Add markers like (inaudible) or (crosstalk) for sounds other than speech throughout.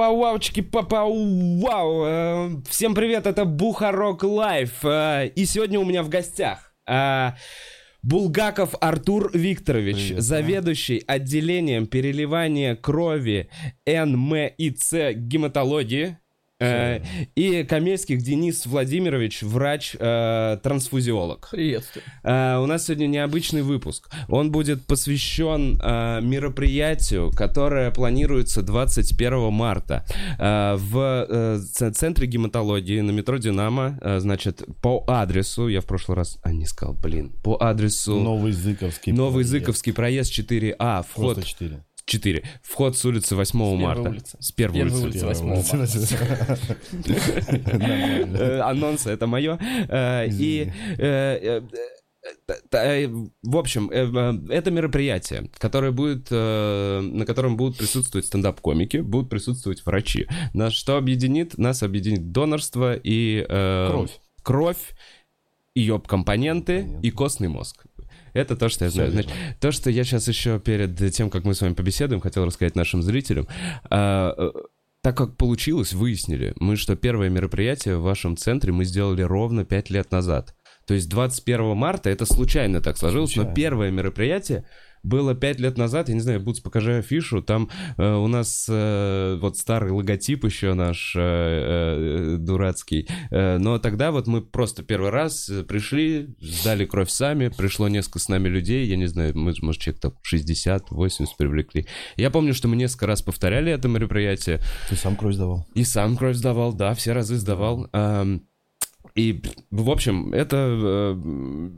Вау, вау, ваучки, папа, вау. Всем привет, это Бухарог Live. И сегодня у меня в гостях Булгаков Артур Викторович, Привет, заведующий отделением переливания крови НМИЦ гематологии. Э, и Камельских Денис Владимирович, врач-трансфузиолог. Приветствую. Э, у нас сегодня необычный выпуск. Он будет посвящен э, мероприятию, которое планируется 21 марта э, в э, центре гематологии на метро Динамо. Э, значит, по адресу, я в прошлый раз, а не сказал, блин, по адресу Новый Зыковский. Новый проезд. Зыковский проезд 4А, вход Просто 4. 4, вход с улицы 8 первой марта. улицы. С первой Первой улицы. улицы. 8 марта. Э, анонсы это мое. Э, И э, в общем, это мероприятие, которое будет, на котором будут присутствовать стендап-комики, будут присутствовать врачи. Нас что объединит? Нас объединит донорство и... Кровь. Кровь, ее Компоненты. и костный мозг. Это то, что я знаю. Значит, то, что я сейчас еще перед тем, как мы с вами побеседуем, хотел рассказать нашим зрителям. А, э, так как получилось, выяснили мы, что первое мероприятие в вашем центре мы сделали ровно 5 лет назад. То есть 21 марта, это случайно так сложилось, но Случайно. первое мероприятие было 5 лет назад, я не знаю, Бутс, покажи афишу, там э, у нас э, вот старый логотип еще наш э, э, дурацкий, Э, но тогда вот мы просто первый раз э, пришли, сдали кровь сами, пришло несколько с нами людей, я не знаю, мы, может, человек там 60-80 привлекли. Я помню, что мы несколько раз повторяли это мероприятие, Ты сам кровь сдавал? и сам кровь сдавал, да, все разы сдавал. Ам, И, в общем, это э,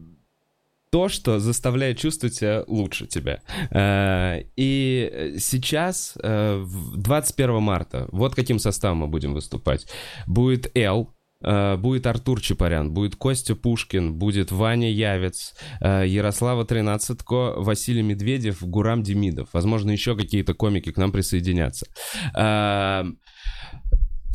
то, что заставляет чувствовать себя лучше тебя. Э, И сейчас, э, в 21 марта, вот каким составом мы будем выступать. Будет Эл, э, будет Артур Чапарян, будет Костя Пушкин, будет Ваня Явец, э, Ярослава Тринадцатко, Василий Медведев, Гурам Демидов. Возможно, еще какие-то комики к нам присоединятся. Э,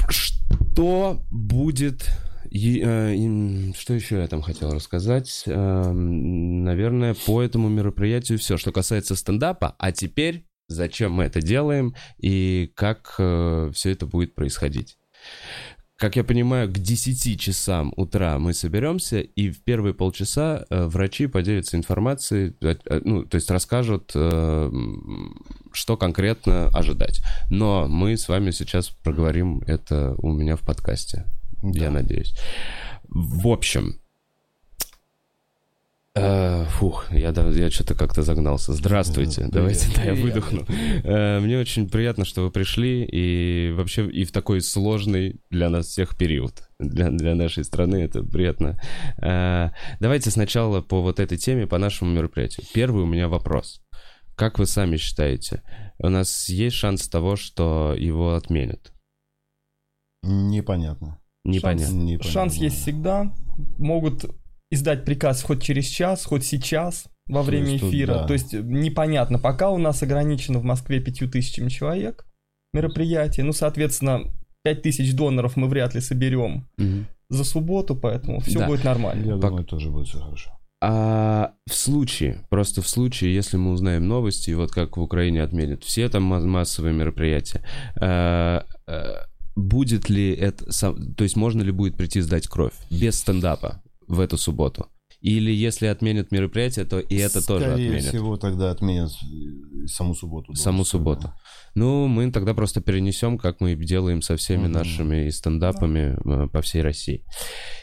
Что будет... и, э, Что еще я там хотел рассказать? Эм, Наверное, по этому мероприятию все, что касается стендапа. А теперь зачем мы это делаем и как все это будет происходить. Как я понимаю, к 10 часам утра мы соберемся, и в первые полчаса э, врачи поделятся информацией, э, э, ну, то есть расскажут, э, что конкретно ожидать. Но мы с вами сейчас проговорим это у меня в подкасте, я Да. надеюсь. В общем, э, фух, я, я что-то как-то загнался. Здравствуйте, Привет. давайте, да, я выдохну. Э, Мне очень приятно, что вы пришли, и вообще и в такой сложный для нас всех период. Для, для нашей страны это приятно. Э, Давайте сначала по вот этой теме, по нашему мероприятию. Первый у меня вопрос. Как вы сами считаете, у нас есть шанс того, что его отменят? Непонятно. Непонятно. Непонятно. Шанс есть всегда. Могут издать приказ хоть через час, хоть сейчас во То время тут эфира. да. То есть непонятно. Пока у нас ограничено в Москве пятью тысячами человек мероприятие. Ну, соответственно, пять тысяч доноров мы вряд ли соберем Мгм. за субботу, поэтому все Да. будет нормально. Я Пок- думаю, тоже будет все хорошо. А в случае, просто в случае, если мы узнаем новости, вот как в Украине отменят все там ма- массовые мероприятия, э, э, будет ли это, то есть можно ли будет прийти сдать кровь без стендапа в эту субботу? Или если отменят мероприятие, то и это тоже Скорее отменят? всего, тогда отменят саму субботу. Саму субботу. да. Ну, мы тогда просто перенесем, как мы делаем со всеми Мгм. нашими стендапами э, по всей России.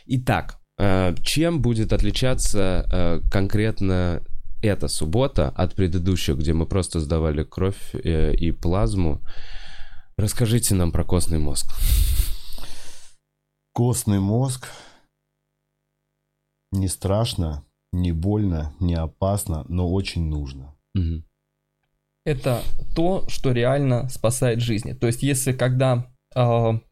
Итак, э, чем будет отличаться э, конкретно эта суббота от предыдущих, где мы просто сдавали кровь и плазму? Расскажите нам про костный мозг. Костный мозг не страшно, не больно, не опасно, но очень нужно. Мгм. это то, что реально спасает жизни. То есть, если когда э,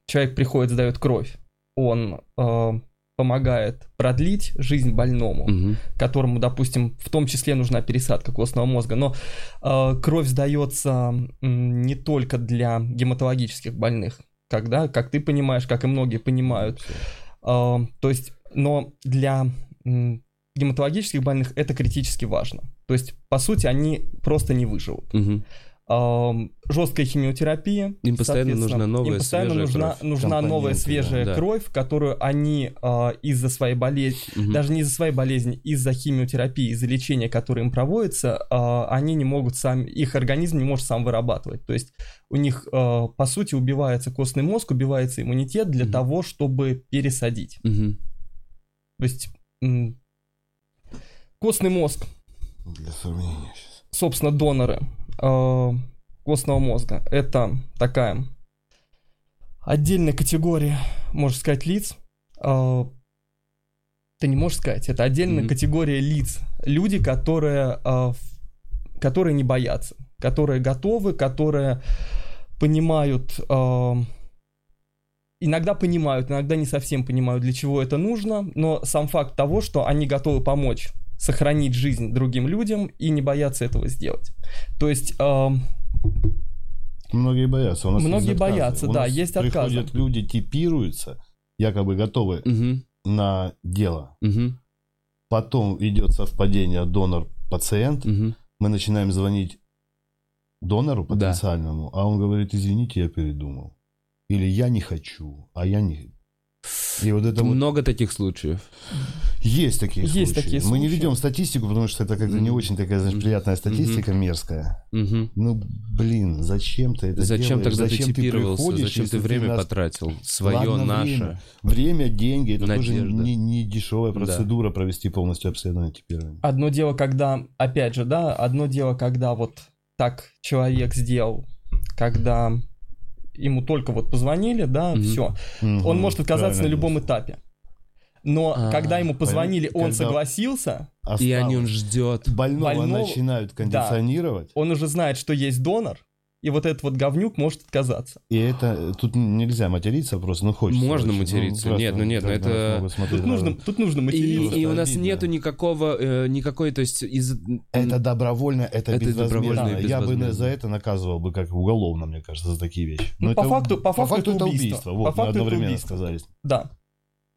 человек приходит, сдает кровь, он э, помогает продлить жизнь больному, Мгм. которому, допустим, в том числе нужна пересадка костного мозга, но э, кровь сдается м, не только для гематологических больных, когда, как ты понимаешь, как и многие понимают, э, то есть, но для м, гематологических больных это критически важно. То есть, по сути, они просто не выживут. Мгм. Жесткая химиотерапия. Им постоянно соответственно, нужна новая, им постоянно свежая нужна, кровь. нужна новая свежая да. кровь, которую они э, из-за своей болезни, Мгм. даже не из-за своей болезни, из-за химиотерапии, из-за лечения, которое им проводится, э, они не могут сами, их организм не может сам вырабатывать. То есть у них, э, по сути, убивается костный мозг, убивается иммунитет для Мгм. того, чтобы пересадить. Мгм. То есть костный мозг, Для сравнения сейчас. собственно, доноры э, костного мозга, это такая отдельная категория, можно сказать, лиц. Э, ты не можешь сказать, это отдельная Мгм. категория лиц. Люди, которые, э, которые не боятся, которые готовы, которые понимают, э, иногда понимают, иногда не совсем понимают, для чего это нужно, но сам факт того, что они готовы помочь сохранить жизнь другим людям и не боятся этого сделать. То есть э, Многие боятся. У нас Многие боятся, У да, нас есть приходят отказы. люди, типируются, якобы готовы Мгм. на дело. Мгм. Потом идет совпадение донор-пациент. Мгм. Мы начинаем звонить донору Да. потенциальному, а он говорит, извините, я передумал. Или я не хочу, а я не... И вот это вот... Много таких случаев. Есть такие Есть случаи. такие Мы не случаи. ведем статистику, потому что это как-то не Мгм. очень такая, знаешь, приятная статистика мерзкая. Мгм. Ну, блин, зачем ты это Зачем делаешь? тогда ты Зачем типировался? приходишь, Зачем ты время нас- потратил? Свое, Ладно, наше. Время, время деньги, это тоже Надежда. не, не дешевая Да. процедура провести полностью обследование типирования. одно дело, когда, опять же, да, одно дело, когда вот так человек сделал, когда ему только вот позвонили, да, Мгм. все. Он Мгм, может отказаться на правильно. любом этапе. Но А, когда ему позвонили, он Когда- согласился, И они он Осталось. ждет. Больного, Больного- начинают кондиционировать, он уже знает, что есть донор, и вот этот вот говнюк может отказаться. и это тут нельзя материться просто, ну хочется. Можно очень. материться. просто Нет, ну нет, ну как это- смотреть Тут нужно, тут нужно И, материться. и у нас обидно. нету никакого, э, никакой, то есть из... Это добровольно, это, Это добровольно безвозмездно. и Я бы за это наказывал бы как уголовно, мне кажется, за такие вещи. Ну, Но по это- факту- по факту это убийство. Вот, По мы факту это одновременно убийство. сказали. Да.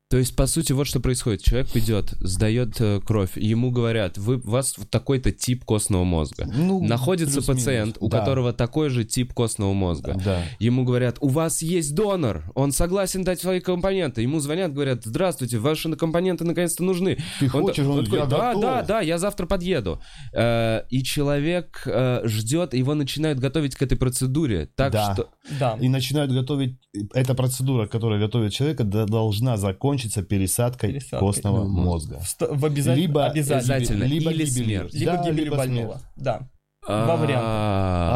То есть, по сути, вот что происходит. Человек идет, сдает э, кровь, ему говорят, вы, у вас вот такой-то тип костного мозга. Ну, Находится пациент, у Да. которого такой же тип костного мозга. Да. Ему говорят, у вас есть донор, он согласен дать свои компоненты. Ему звонят, говорят, здравствуйте, ваши компоненты наконец-то нужны. Ты Он, хочешь, он он, такой, я да, готов. да, да, я завтра подъеду. Э, и человек э, ждет, его начинают готовить к этой процедуре. Так Да. что... Да. И начинают готовить... Эта процедура, которая готовит человека, должна закончиться пересадкой, Пересадкой. костного Ну, мозга. В, в обяза- Либо обязательно. либо Или гибель. смерть. Либо Да, гибель либо больного. смерть. Да. Два варианта.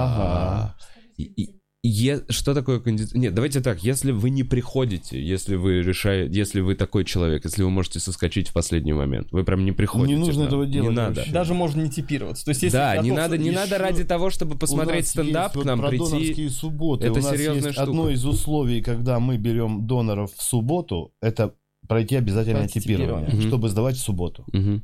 Ага. Е- Что такое кондиционер? Нет, давайте так, если вы не приходите, если вы решаете, если вы такой человек, если вы можете соскочить в последний момент, вы прям не приходите. Не нужно нам. этого делать Не надо. вообще. Даже можно не типироваться. То есть, если Да, не надо, не надо ради того, чтобы посмотреть стендап есть к вот нам про прийти. субботы. Это У нас серьезная есть штука. одно из условий, когда мы берем доноров в субботу, это пройти обязательное типирование. Мгм. чтобы сдавать в субботу. Мгм.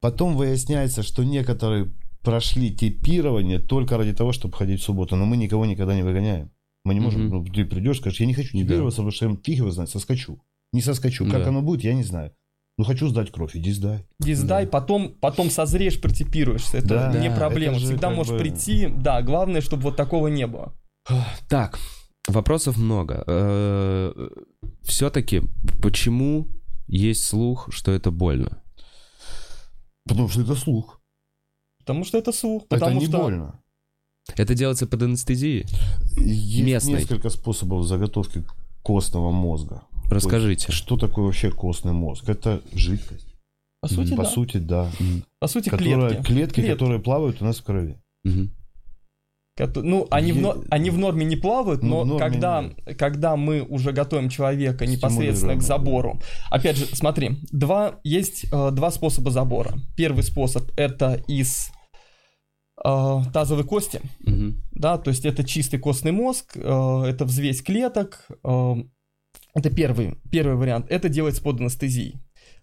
Потом выясняется, что некоторые прошли типирование только ради того, чтобы ходить в субботу, но мы никого никогда не выгоняем. Мы не можем, Мгм. ну, ты придешь, скажешь, я не хочу Да. типироваться, потому что я фиг его знает, соскочу. Не соскочу. Как Да. оно будет, я не знаю. Ну, хочу сдать кровь, иди сдай. Иди сдай, потом, потом созреешь, протипируешься. Это Да, не да, проблема. Всегда можешь бы- прийти. Да, главное, чтобы вот такого не было. Так, вопросов много. Все-таки, почему есть слух, что это больно? Потому что это слух. Потому что это слух. Потому это не что больно. Это делается под анестезией? Есть Местной. несколько способов заготовки костного мозга. Расскажите. Есть, что такое вообще костный мозг? Это жидкость. по сути, По да. сути, да. По сути, Которая- клетки. клетки, Клетки. которые плавают у нас в крови. Мгм. Ну, они в, Е- они в норме не плавают, Ну, но в норме когда, когда мы уже готовим человека непосредственно к забору. Опять же, смотри, два, есть э, два способа забора. Первый способ это из э, тазовой кости, Мгм. да, то есть это чистый костный мозг, э, это взвесь клеток. э, это первый, первый вариант. Это делается под анестезией.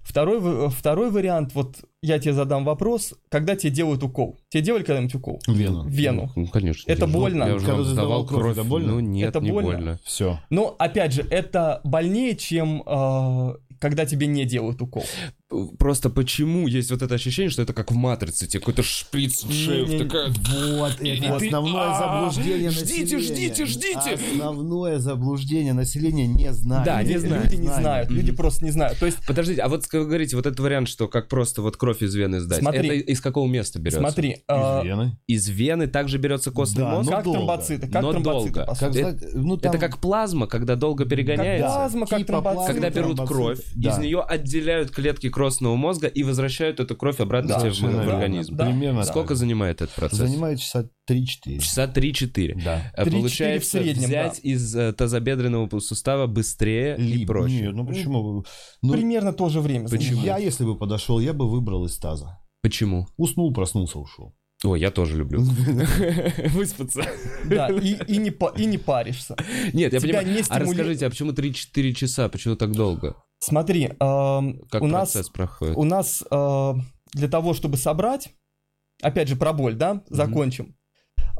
Второй, в- второй вариант, вот я тебе задам вопрос, когда тебе делают укол? Тебе делали когда-нибудь укол? Вену. Вену. Ну, конечно. Это Я уже- больно? Я уже Когда сдавал кровь, кровь. это больно? Ну, нет, Это не больно? больно. Все. Но, опять же, это больнее, чем э, когда тебе не делают укол. Просто почему есть вот это ощущение, что это как в «Матрице», тебе какой-то шприц в шею, Не-не-не. такая... Вот это основное А, заблуждение ждите, населения. ждите, ждите. Основное заблуждение населения не знает. Да, не люди, знаю. люди не знают, люди просто не знают. То есть, Подождите, а вот как вы говорите, вот этот вариант, что как просто вот кровь из вены сдать, это из какого места берется? смотри, а, Из вены. Из вены также берется костный мозг? но как тромбоциты, как Но тромбоциты, Это- ну, как плазма, когда долго перегоняется. плазма, как Типа тромбоциты. плазмы, Когда берут кровь, из нее отделяют клетки костного мозга и возвращают эту кровь обратно Да, себе в, организм. Да. Примерно Сколько так. занимает этот процесс? Занимает часа 3-4. Часа 3-4. Да. А 3-4 Получается, в среднем, взять из э, тазобедренного сустава быстрее и Либо- проще. Нет, ну почему? Ну, Примерно то же время. Почему? Я, если бы подошел, я бы выбрал из таза. Почему? Уснул, проснулся, ушел. Ой, я тоже люблю. (laughs) Выспаться. Да, и, и, не, и не паришься. Нет, я Тебя понимаю. не А расскажите, а почему 3-4 часа? Почему так долго? Смотри, эм, Как у нас, проходит? у нас э, для того, чтобы собрать, опять же про боль, да, закончим.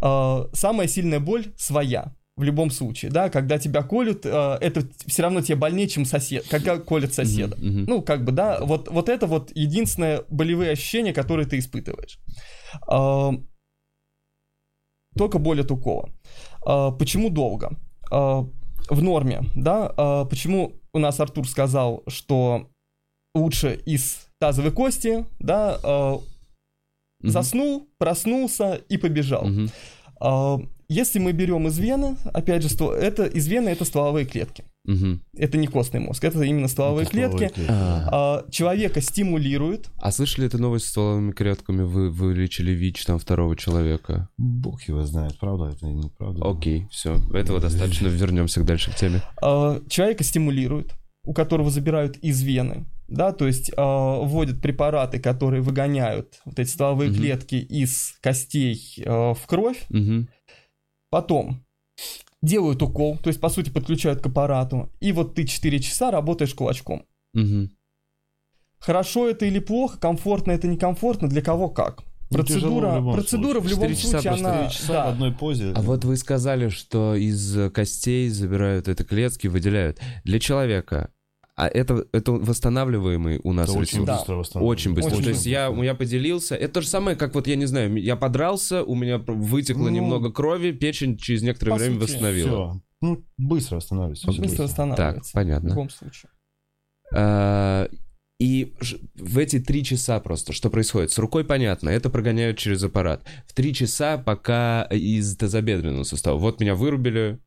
Э, самая сильная боль своя. В любом случае, да, когда тебя колют, э, это все равно тебе больнее, чем сосед, когда колят соседа. Мгм. Ну, как бы, да, вот, вот это вот единственное болевые ощущения, которые ты испытываешь. А, Только боль от укола. А, Почему долго? А, В норме, да, а, почему у нас Артур сказал, что лучше из тазовой кости, да, а, Мгм. заснул, проснулся и побежал. Мгм. А, Если мы берем из вены, опять же, ство- это из вены это стволовые клетки. Это не костный мозг, это именно стволовые Это стволовые клетки. А. А, человека стимулирует. А слышали эту новость с стволовыми клетками? Вы вылечили ВИЧ там второго человека. Бог его знает, правда это или неправда. Окей, все. Этого достаточно. Вернемся дальше к теме. а, человека стимулирует, у которого забирают из вены, да, то есть а, вводят препараты, которые выгоняют вот эти стволовые Мгм. клетки из костей а, в кровь, Мгм. потом делают укол, то есть по сути подключают к аппарату, и вот ты 4 часа работаешь кулачком. Мгм. Хорошо это или плохо, комфортно это некомфортно, для кого как. Ну, Процедура, в любом процедура в случае. любом Четыре часа случае она, часа да. в одной позе. А вот вы сказали, что из костей забирают это клетки, выделяют. Для человека, а это, это восстанавливаемый у нас это очень ресурс? Да. быстро восстанавливается. Очень быстро. Очень то есть я, быстро. я поделился. Это то же самое, как вот, я не знаю, я подрался, у меня вытекло Ну, немного крови, печень через некоторое время сути, восстановила. Все. Ну, быстро восстанавливается. Очень быстро быстро. Так, восстанавливается. В понятно. любом случае. А, И в эти три часа просто, что происходит? С рукой понятно, это прогоняют через аппарат. В три часа пока из тазобедренного сустава. Вот меня вырубили.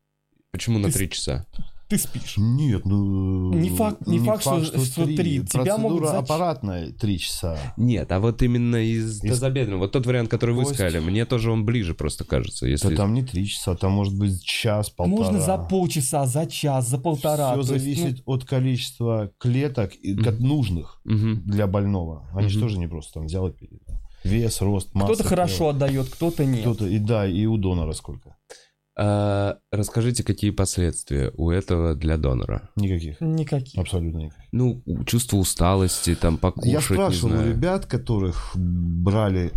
Почему на Ты с- три часа? Ты спишь. Нет, ну... Не факт- не факт, что- что три. Тебя могут Процедура зач- аппаратная три часа. Нет, а вот именно из, Из- тазобедренного. Вот тот вариант, который вы Кость. сказали, мне тоже он ближе просто кажется. Если... Да там не три часа, там может быть час, полтора. Можно за полчаса, за час, за полтора. Все то есть, ну, зависит от количества клеток как нужных Мгм. для больного. Они же Мгм. тоже не просто там взял и пере- Вес, рост, масса. кто-то хорошо отдает, кто-то нет. Кто-то, и да, и у донора сколько? А, расскажите, какие последствия у этого для донора? Никаких. Никаких. Абсолютно никаких. Ну, чувство усталости, там, покушать, Я спрашивал у ребят, которых брали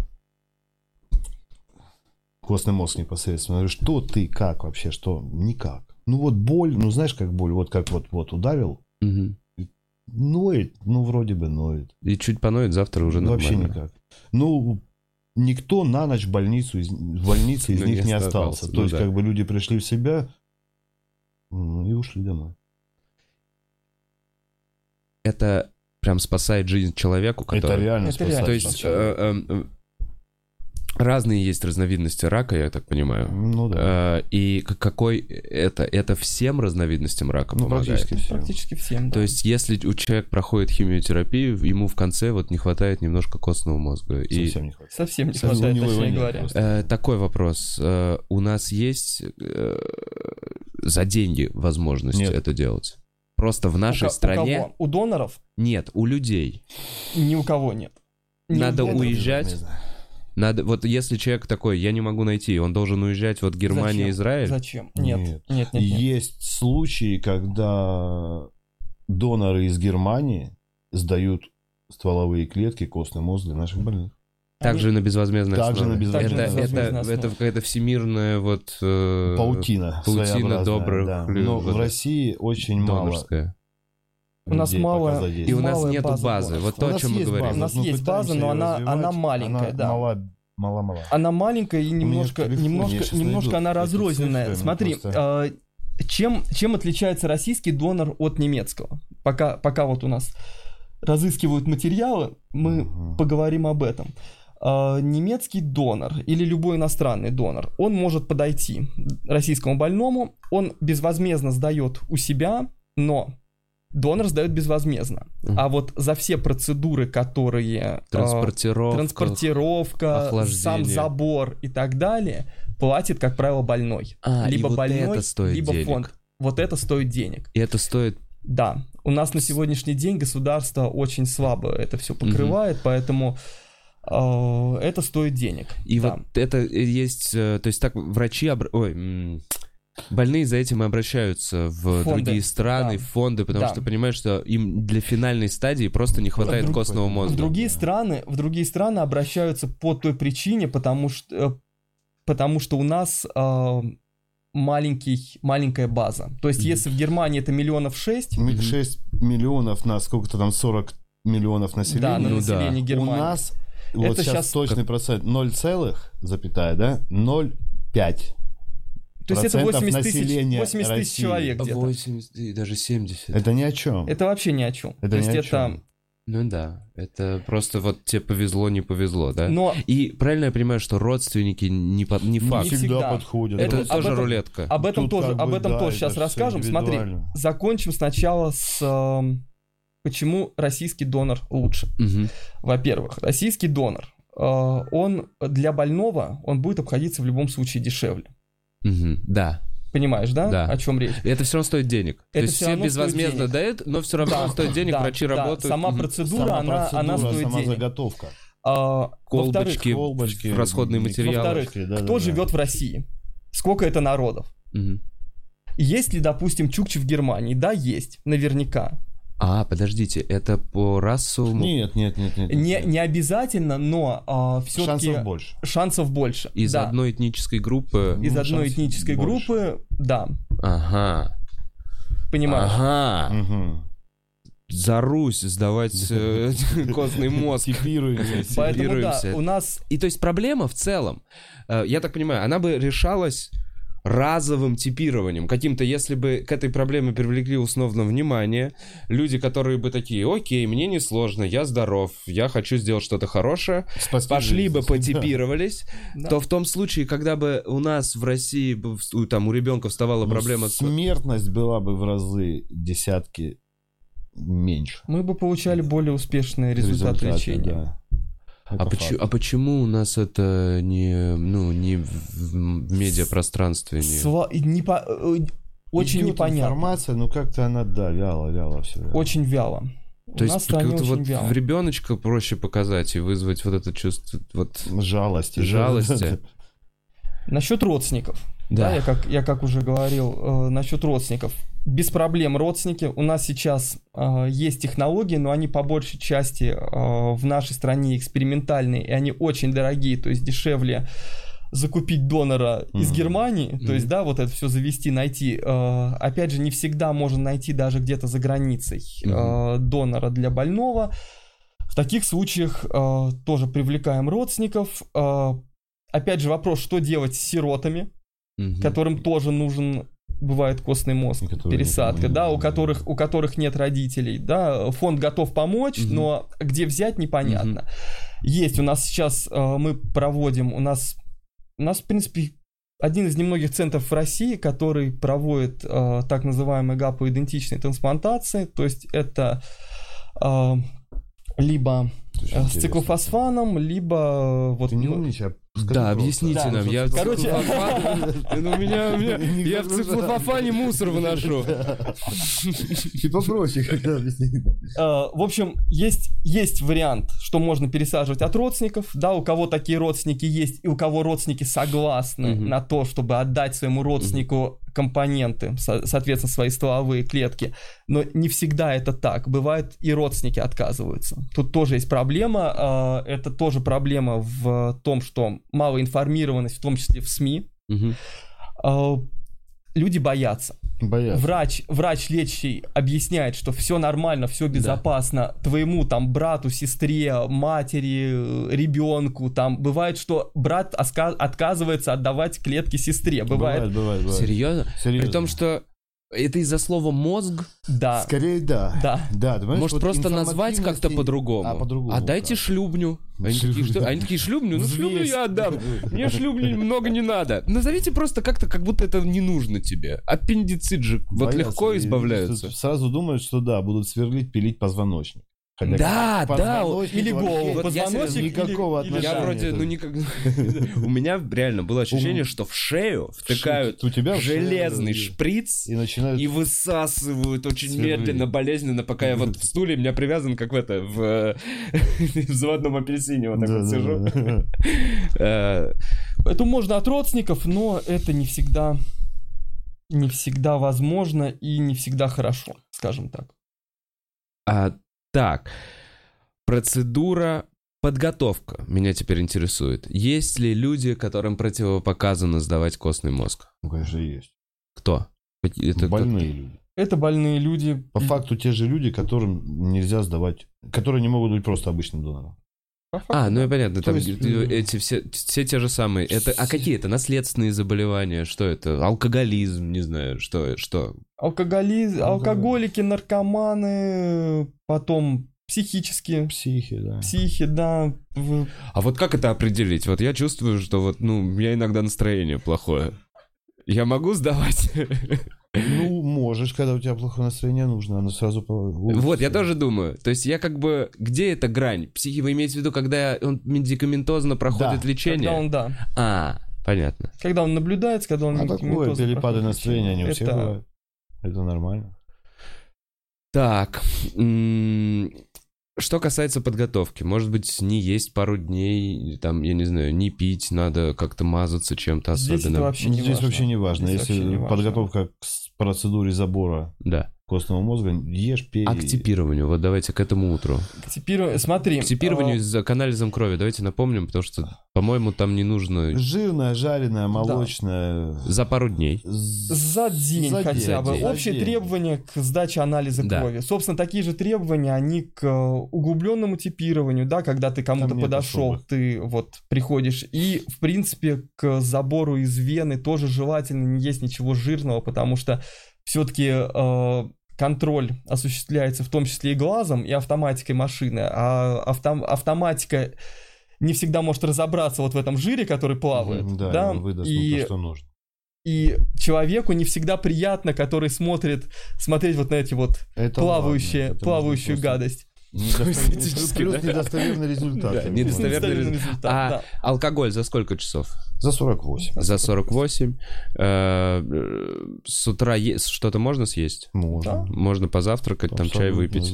костный мозг непосредственно, говорю, что ты, как вообще, что? Никак. Ну вот боль, ну знаешь, как боль, вот как вот, вот ударил, Мгм. ноет, ну вроде бы ноет. И чуть поноет, завтра уже Ну, нормально. Вообще никак. Ну, никто на ночь в больницу, из, в больнице из Ну, них не остался. ну То есть, да. как бы люди пришли в себя и ушли домой. Это прям спасает жизнь человеку, Это который... реально Это спасает реально. То есть человека. э, э, э, разные есть разновидности рака, я так понимаю. Ну да. Э, И какой это? Это всем разновидностям рака Ну, помогает? практически все. Практически всем, да. То есть, если у человека проходит химиотерапию, ему в конце вот не хватает немножко костного мозга. И Совсем не хватит. Совсем не Совсем хватает, точнее говоря. просто. Э, такой вопрос. Э, у нас есть э, за деньги возможность Нет. это делать? Просто в нашей У ко- у стране кого? У доноров нет, у людей. ни у кого нет. Ни Надо уезжать. Не. Надо, вот если человек такой, я не могу найти, он должен уезжать вот Германия, Зачем? Израиль. Зачем? Нет. Нет. Нет, нет, нет. Есть случаи, когда доноры из Германии сдают стволовые клетки, костный мозг для наших больных. Также на безвозмездной Также основе. на безвозмездной это, основе. это, Безвозмездной это какая-то всемирная вот э, Паутина. паутина добрых да. Но вот в России очень мало. У нас пока И у нас база базы. доноров. Вот то, о чем мы говорим. база, У нас но есть база, но она- она маленькая, да. Мала, мала, мала. Она маленькая и немножко, немножко, немножко она разрозненная. ну, Смотри, э, чем, чем отличается российский донор от немецкого? Пока, пока вот у нас разыскивают материалы, мы Мгм. поговорим об этом. Э, немецкий донор или любой иностранный донор, он может подойти российскому больному, он безвозмездно сдает у себя, но донор сдает безвозмездно. Мгм. А вот за все процедуры, которые... э, Транспортировка. транспортировка, охлаждение. сам забор и так далее, платит, как правило, больной. А, либо вот больной, либо денег. фонд. Вот это стоит денег. И это стоит... Да, у нас на сегодняшний день государство очень слабо это все покрывает, поэтому э, это стоит денег. И Да. вот это есть... э, То есть так врачи... обра- Ой, больные за этим и обращаются в Фонды, другие страны, да. в фонды, потому Да. что понимают, что им для финальной стадии просто не хватает друг- костного в В мозга. другие страны, в другие страны обращаются по той причине, потому что, э, потому что у нас э, маленький, маленькая база. То есть, если в Германии это миллионов шесть, 6 миллионов на сколько-то там 40 миллионов да, населения. на Ну население да. Германии. У нас вот Это сейчас щас точный процент 0 целых, запятая, да, 0,5. То есть это процентов 80 тысяч, населения 80 тысяч России. человек где-то. 80 и даже 70. Это ни о чем. Это вообще ни о чем. Это То есть ни о это... чем. Ну да, это просто вот тебе повезло, не повезло, да? Но И правильно я понимаю, что родственники не, по- не Не факт. всегда. всегда подходят. Это, об тоже этом- рулетка. об этом Тут тоже, об бы, этом да, тоже сейчас расскажем. Смотри, закончим сначала с эм, почему российский донор лучше. Мгм. Во-первых, российский донор, э, он для больного, он будет обходиться в любом случае дешевле. Мгм. Да. Понимаешь, да, Да. о чем речь? И это все равно стоит денег. То Это есть всё все стоит безвозмездно дают, но все равно Да, стоит денег, да, врачи да. работают. Сама процедура, Сама она, она процедура, стоит сама денег. заготовка. А, Колбочки, Колбочки, расходные материалы. во-вторых, да, кто да, живет в России? Сколько это народов? Мгм. Есть ли, допустим, чукчи в Германии? Да, есть, наверняка. А, подождите, это по расовому... Нет, нет, нет, нет. Не, нет. не обязательно, но все-таки Шансов больше. шансов больше. Из да. одной этнической группы... Из Ну, одной этнической больше. группы, да, Ага. понимаешь. Ага. Мгм. За Русь сдавать э, (laughs) костный мозг. Поэтому да, у нас И то есть проблема в целом, э, я так понимаю, она бы решалась разовым типированием, каким-то, если бы к этой проблеме привлекли условно внимание, люди, которые бы такие, окей, мне не сложно, я здоров, я хочу сделать что-то хорошее, Спасти пошли жизнь. бы (laughs) потипировались, да. то в том случае, когда бы у нас в России, там у ребенка вставала Ну, проблема с... Смертность была бы в разы десятки меньше. мы бы получали более успешные результаты, лечения. да. А, Это почему, факт. а почему у нас это не, ну, не в, в медиапространстве? Не... И не по- э, Очень Идет непонятно. информация, ну как-то она, да, вяло, вяло все. Очень вяло. У То в есть как-то вот вяло. в ребеночка проще показать и вызвать вот это чувство, вот... Жалости. Жалости. (laughs) Насчет родственников. Да. Да, я, как, я как уже говорил, э, насчет родственников. Без проблем родственники. У нас сейчас э, есть технологии, но они по большей части э, в нашей стране экспериментальные, и они очень дорогие, то есть дешевле закупить донора из Мгм. Германии, то есть, да, вот это все завести, найти. Э, опять же, не всегда можно найти даже где-то за границей э, донора для больного. В таких случаях э, тоже привлекаем родственников. Э, опять же, вопрос, что делать с сиротами, Мгм. которым тоже нужен бывает костный мозг, которые пересадка, да, у которых у которых нет родителей, да, фонд готов помочь, Мгм. но где взять непонятно. Есть у нас сейчас э, мы проводим, у нас у нас в принципе один из немногих центров в России, который проводит э, так называемые гапоидентичные трансплантации, то есть это э, либо э, с циклофосфаном, либо э, вот Ты не умничай, а скажи Да, просто. объясните Да. нам. Я Короче- ну, у меня, у меня- я в циклофофане мусор выношу. И попроще когда объяснить. Э, в общем, есть, есть вариант, что можно пересаживать от родственников, да, у кого такие родственники есть, и у кого родственники согласны на то, чтобы отдать своему родственнику компоненты, со- соответственно, свои стволовые клетки. Но не всегда это так. Бывает, и родственники отказываются. Тут тоже есть проблема. э, это тоже проблема в том, что мало информированность, в том числе в СМИ. Э, люди боятся. Боятся. врач, врач лечащий объясняет, что все нормально, все безопасно твоему там брату, сестре, матери, ребенку, там бывает, что брат отказывается отдавать клетки сестре, бывает, Бывает, бывает, бывает. Серьезно? Серьезно. При том, что это из-за слова мозг. да, Скорее да. да. Да, понимаешь, Может, вот просто назвать как-то информативности- по-другому. А по-другому. А дайте как? шлюбню. Они такие, что? Они такие, шлюбню? Ну, шлюбню я отдам. Мне шлюбню много не надо. Назовите просто как-то, как будто это не нужно тебе. Аппендицит же вот Боятся. легко избавляются. Сразу думают, что да, будут сверлить, пилить позвоночник. Хотя Да, да, или голову, Вот позвоночник никакого или- отношения. Я вроде, ну никак... (laughs) У меня реально было ощущение, что в шею втыкают У тебя железный шприц И начинают... и высасывают очень медленно, болезненно, пока я вот в стуле, меня привязан, как в это, (laughs) в заводном апельсине вот так вот сижу. (laughs) Э, Это можно от родственников, но это не всегда, не всегда возможно и не всегда хорошо, скажем так. А, так, процедура подготовка меня теперь интересует. Есть ли люди, которым противопоказано сдавать костный мозг? Ну, конечно, есть. Кто? Это Больные люди. Это больные люди. По факту те же люди, которым нельзя сдавать, которые не могут быть просто обычным донором. А, ну и понятно, То там есть, эти все, все те же самые. Это, а какие это? Наследственные заболевания? Что это? Алкоголизм, не знаю, что, что? Алкоголи... Алкоголики, наркоманы, потом психические, Психи, да. психи, да. А вот как это определить? Вот я чувствую, что вот, ну, у меня иногда настроение плохое. Я могу сдавать? Ну, можешь, когда у тебя плохое настроение нужно, оно сразу... Вот, я тоже думаю. То есть я как бы... Где эта грань? Психи, вы имеете в виду, когда он медикаментозно проходит Да, лечение? Когда он, да. А, понятно. Когда он наблюдается, когда он... А такое, медикаментозно перепады настроения, они у всех Это- бывают. Это нормально. Так, что касается подготовки, может быть, не есть пару дней, там, я не знаю, не пить, надо как-то мазаться чем-то Здесь это особенным. вообще Ну, не Здесь важно. вообще не важно. Здесь Если вообще не важно. подготовка к процедуре забора Да. Костного мозга, ешь, пей. А к типированию, вот давайте к этому утру. К типиру- Смотри. К типированию а, к анализом крови, давайте напомним, потому что, по-моему, там не нужно Жирная, жареная, молочная. за пару дней. За день За хотя бы. день. За Общие день. требования к сдаче анализа Да. крови. Собственно, такие же требования, они к углубленному типированию, да, когда ты кому-то подошел, особых. ты вот приходишь. И, в принципе, к забору из вены тоже желательно не есть ничего жирного, потому что все-таки контроль осуществляется в том числе и глазом, и автоматикой машины, а автом- автоматика не всегда может разобраться вот в этом жире, который плавает. Да, да, он выдаст и то, что нужно. и человеку не всегда приятно, который смотрит, смотреть вот на эти вот Это плавающие, ладно, это плавающую гадость. недостов- Физически, Плюс да. недостоверный результат. Да, недостоверный. Недостоверный результат. результат, А да. алкоголь за сколько часов? За 48. За 48. Э, С утра что-то можно съесть? Можно. Можно позавтракать, там чай выпить.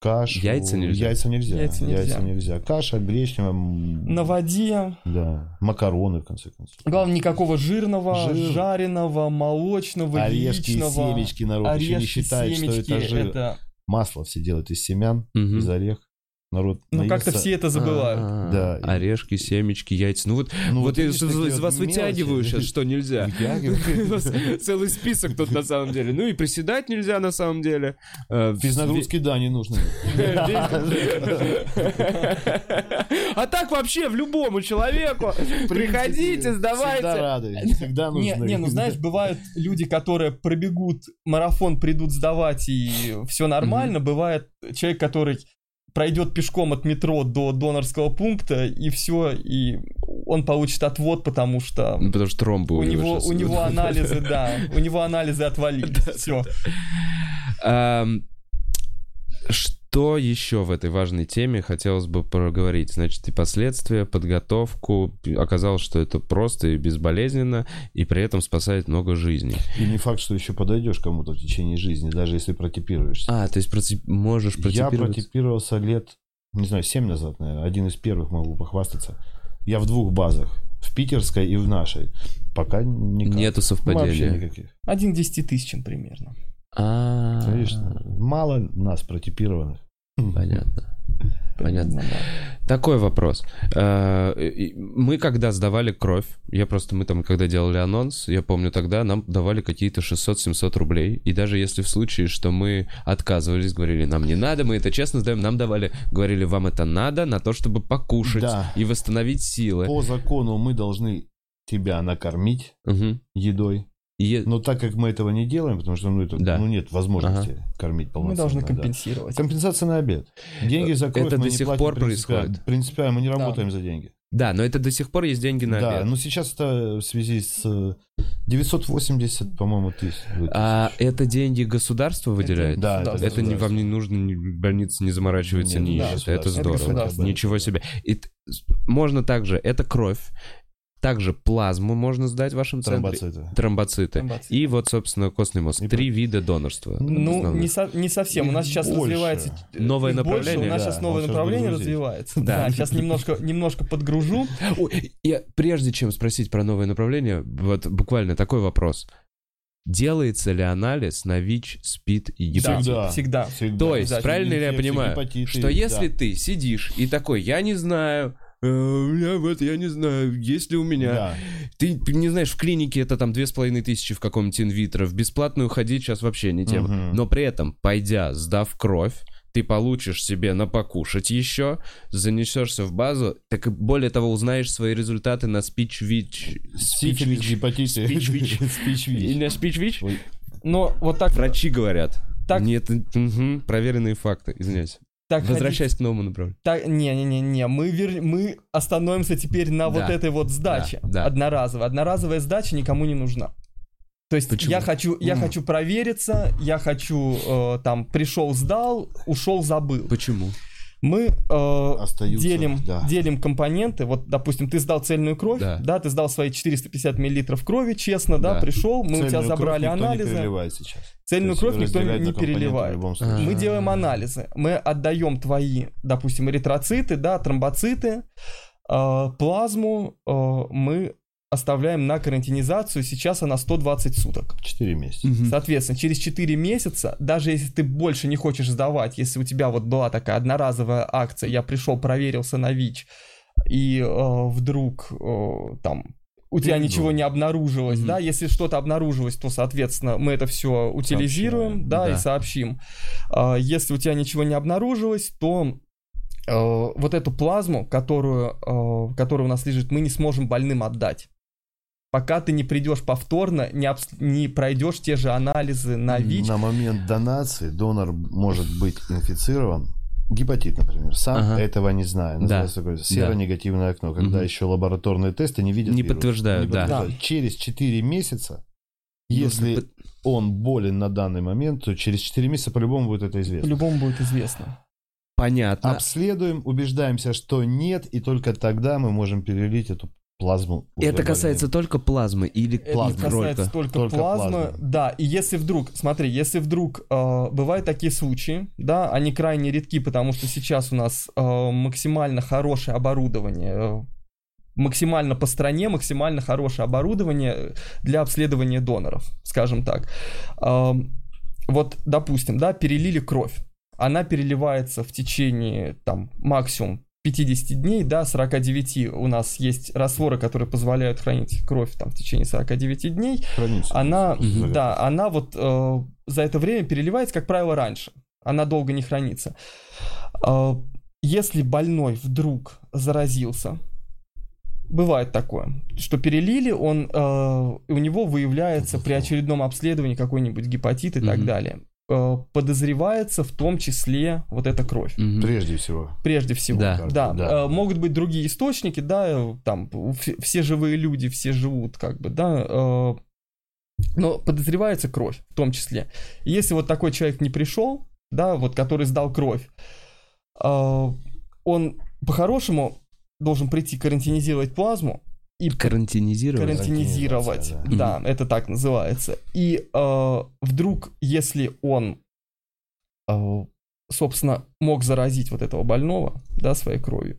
Кашу. Яйца нельзя? Яйца нельзя. Яйца Яйца нельзя. нельзя. Каша, гречневая. На воде. Да. Макароны, в конце концов. Главное, никакого жирного, Жир. жареного, молочного, Орешки яичного. семечки народ еще не Орешки, считает, что семечки, это жир. это- Масло все делают из семян, Мгм. из орех. Народ Ну, как-то все это забывают. А, Да. Орешки, семечки, яйца. Ну вот, Ну, вот я видишь, что такие из вот вас вытягиваю сейчас, что нельзя. (laughs) Вытягиваю. (laughs) Целый список тут на самом деле. Ну и приседать нельзя на самом деле. Э, Физнагрузки, да, не нужно. (laughs) А так вообще в любому человеку. Приходите, Всегда сдавайте. рады, всегда Не, нужны. не, ну знаешь, бывают люди, которые пробегут марафон, придут сдавать, и все нормально. Бывает человек, который пройдет пешком от метро до донорского пункта, и все, и он получит отвод, потому что Ну, потому что тромбы у него, щас у него (laughs) анализы, да, у него анализы отвалились. Все. Ам, Что еще в этой важной теме хотелось бы проговорить? Значит, и последствия, подготовку. Оказалось, что это просто и безболезненно, и при этом спасает много жизней. И не факт, что еще подойдешь кому-то в течение жизни, даже если протипируешься. А, то есть проти- можешь Я протипировать? протипировался лет, не знаю, 7 назад, наверное. Один из первых могу похвастаться. Я в двух базах. В питерской и в нашей. Пока никак. Нету Вообще совпадения. никаких. Один к 10 примерно. А, Конечно. Мало нас протипированных. Понятно. Понятно. Да. Такой вопрос. Э, Мы когда сдавали кровь, я просто, мы там, когда делали анонс, я помню тогда, нам давали какие-то 600-700 рублей. И даже если в случае, что мы отказывались, говорили, нам не надо, мы это честно сдаем, нам давали, говорили, вам это надо на то, чтобы покушать Да. и восстановить силы. По закону мы должны тебя накормить Мгм. едой. И- Но так как мы этого не делаем, потому что ну, это, Да. ну, нет возможности кормить Мы полноценно. должны да. компенсировать. Компенсация на обед. Деньги за кровь Это мы до не сих платим пор принципиально. происходит? Принципиально, мы не Да. работаем за деньги. Да, но это до сих пор есть деньги на да, обед. но сейчас это в связи с э, 980, по-моему, тысяч. А это деньги государство выделяет? Да, это. Это не, вам не нужно, ни, больница не заморачивается, Нет, не да, ищет. Это здорово. Это. Ничего себе. И можно также, это кровь, также плазму можно сдать в вашем центре. Тромбоциты. Тромбоциты. Тромбоциты. И вот, собственно, костный мозг. И Три вида донорства. Ну, основных. не, со- не совсем. У нас сейчас больше. развивается... Новое их больше, направление? У нас Да, сейчас новое направление развивается. Да. Да, сейчас немножко, немножко подгружу. Ой, я, прежде чем спросить про новое направление, вот буквально такой вопрос. Делается ли анализ на ВИЧ, СПИД и гепатит? Всегда. Всегда. Всегда. То есть, Да, правильно ли я понимаю, гепатиты, что если да. ты сидишь и такой, я не знаю, у меня вот, я не знаю, есть ли у меня... Да. Ты не знаешь, в клинике это там две с половиной тысячи в каком-нибудь инвитро, в бесплатную ходить сейчас вообще не тема. Мгм. Но при этом, пойдя, сдав кровь, ты получишь себе на покушать еще, занесешься в базу, так и более того узнаешь свои результаты на спич-вич... Сифилис, гепатиты. Спич-вич. (laughs) И Спич-вич. на спич-вич? Ой. Но вот так... Врачи говорят. Так- Нет, мгм, проверенные факты, извиняюсь. Так Возвращаясь к новому направлению. Так, не-не-не-не, мы, вер... мы остановимся теперь на вот Да. этой вот сдаче. Да, да. Одноразовой. Одноразовая сдача никому не нужна. То есть Почему? я хочу, я М. хочу провериться, я хочу э, там пришел, сдал, ушел, забыл. Почему? Мы э, Остаются, делим, да. делим компоненты. Вот, допустим, ты сдал цельную кровь, Да. да, ты сдал свои 450 миллилитров крови, честно, да, Да. пришел, мы у тебя Цельную забрали кровь никто анализы. не переливает сейчас. Цельную кровь никто не переливает. В любом случае. Мы делаем анализы. Мы отдаем твои, допустим, эритроциты, да, тромбоциты, э, плазму э, мы оставляем на карантинизацию. Сейчас она 120 суток. 4 месяца. Соответственно, через 4 месяца, даже если ты больше не хочешь сдавать, если у тебя вот была такая одноразовая акция, я пришел, проверился на ВИЧ, и э, вдруг э, там у тебя Передумал. ничего не обнаружилось, Мгм. да, если что-то обнаружилось, то, соответственно, мы это все утилизируем, да, да. и сообщим. А, если у тебя ничего не обнаружилось, то э, вот эту плазму, которую, э, которая у нас лежит, мы не сможем больным отдать. Пока ты не придешь повторно, не, обс- не пройдешь те же анализы на ВИЧ. На момент донации донор может быть инфицирован. Гепатит, например. Сам Ага. этого не знаю. Называется такое серо-негативное окно, когда Мгм. еще лабораторные тесты не видят Не вирус. подтверждают, Не да. подтверждают. Через 4 месяца, если Нужно под- он болен на данный момент, то через 4 месяца по-любому будет это известно. По-любому будет известно. Понятно. Обследуем, убеждаемся, что нет, и только тогда мы можем перелить эту плазму. Это касается только плазмы или Это Плазмы. касается только? только, Только плазмы. плазмы. Да, и если вдруг, смотри, если вдруг э, бывают такие случаи, да, они крайне редки, потому что сейчас у нас э, максимально хорошее оборудование, э, максимально по стране, максимально хорошее оборудование для обследования доноров, скажем так. Э, вот, допустим, да, перелили кровь. Она переливается в течение, там, максимум 50 дней, да, 49 у нас есть растворы, которые позволяют хранить кровь там в течение 49 дней. Хранится. Она, Мгм. да, она вот э, за это время переливается, как правило, раньше. Она долго не хранится. Э, если больной вдруг заразился, бывает такое, что перелили, он, э, у него выявляется при очередном обследовании какой-нибудь гепатит и так Мгм. далее. Э, подозревается в том числе вот эта кровь. Мгм. Прежде всего. Прежде всего. Да. Да, Да. э, могут быть другие источники, да, э, там все, живые люди, все живут, как бы, да, но подозревается кровь в том числе. И если вот такой человек не пришел, да, вот который сдал кровь, он по-хорошему должен прийти карантинизировать плазму и Карантинизировать. карантинизировать. Карантинизация, Да, это так называется. И э, вдруг, если он, э, собственно, мог заразить вот этого больного, да, своей кровью,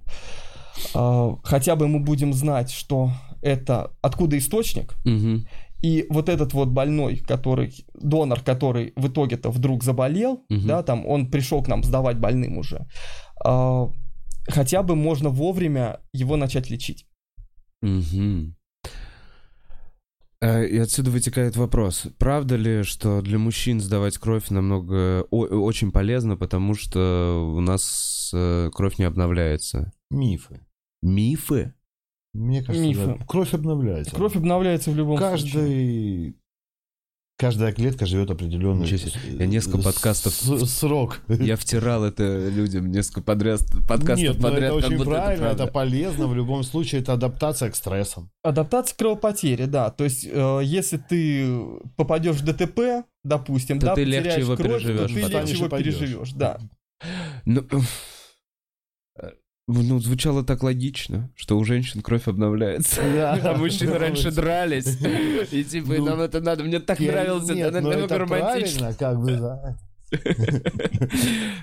э, хотя бы мы будем знать, что это откуда источник, Мгм. и вот этот вот больной, который, донор, который в итоге-то вдруг заболел, Мгм. да, там он пришел к нам сдавать больным уже, а, хотя бы можно вовремя его начать лечить. Э, И отсюда вытекает вопрос. Правда ли, что для мужчин сдавать кровь намного о- очень полезно, потому что у нас э, кровь не обновляется? Мифы. Мифы? Мне кажется, Мифы. да. кровь обновляется. Кровь обновляется в любом случае. Каждая клетка живет определенный. Я несколько подкастов- с- срок. Я втирал это людям несколько подряд, подкастов Нет, ну подряд. это очень правильно, это, правда. полезно. В любом случае, это адаптация к стрессам. Адаптация к кровопотере, да. То есть, э, если ты попадешь в ДТП, допустим, То да, ты легче его кровь, переживешь то ты легче его переживешь, да. Ну, ну, звучало так логично, что у женщин кровь обновляется. А мужчины раньше дрались. И типа, Ну, нам это надо. Мне так нравилось, это ну намного романтично. как бы, да.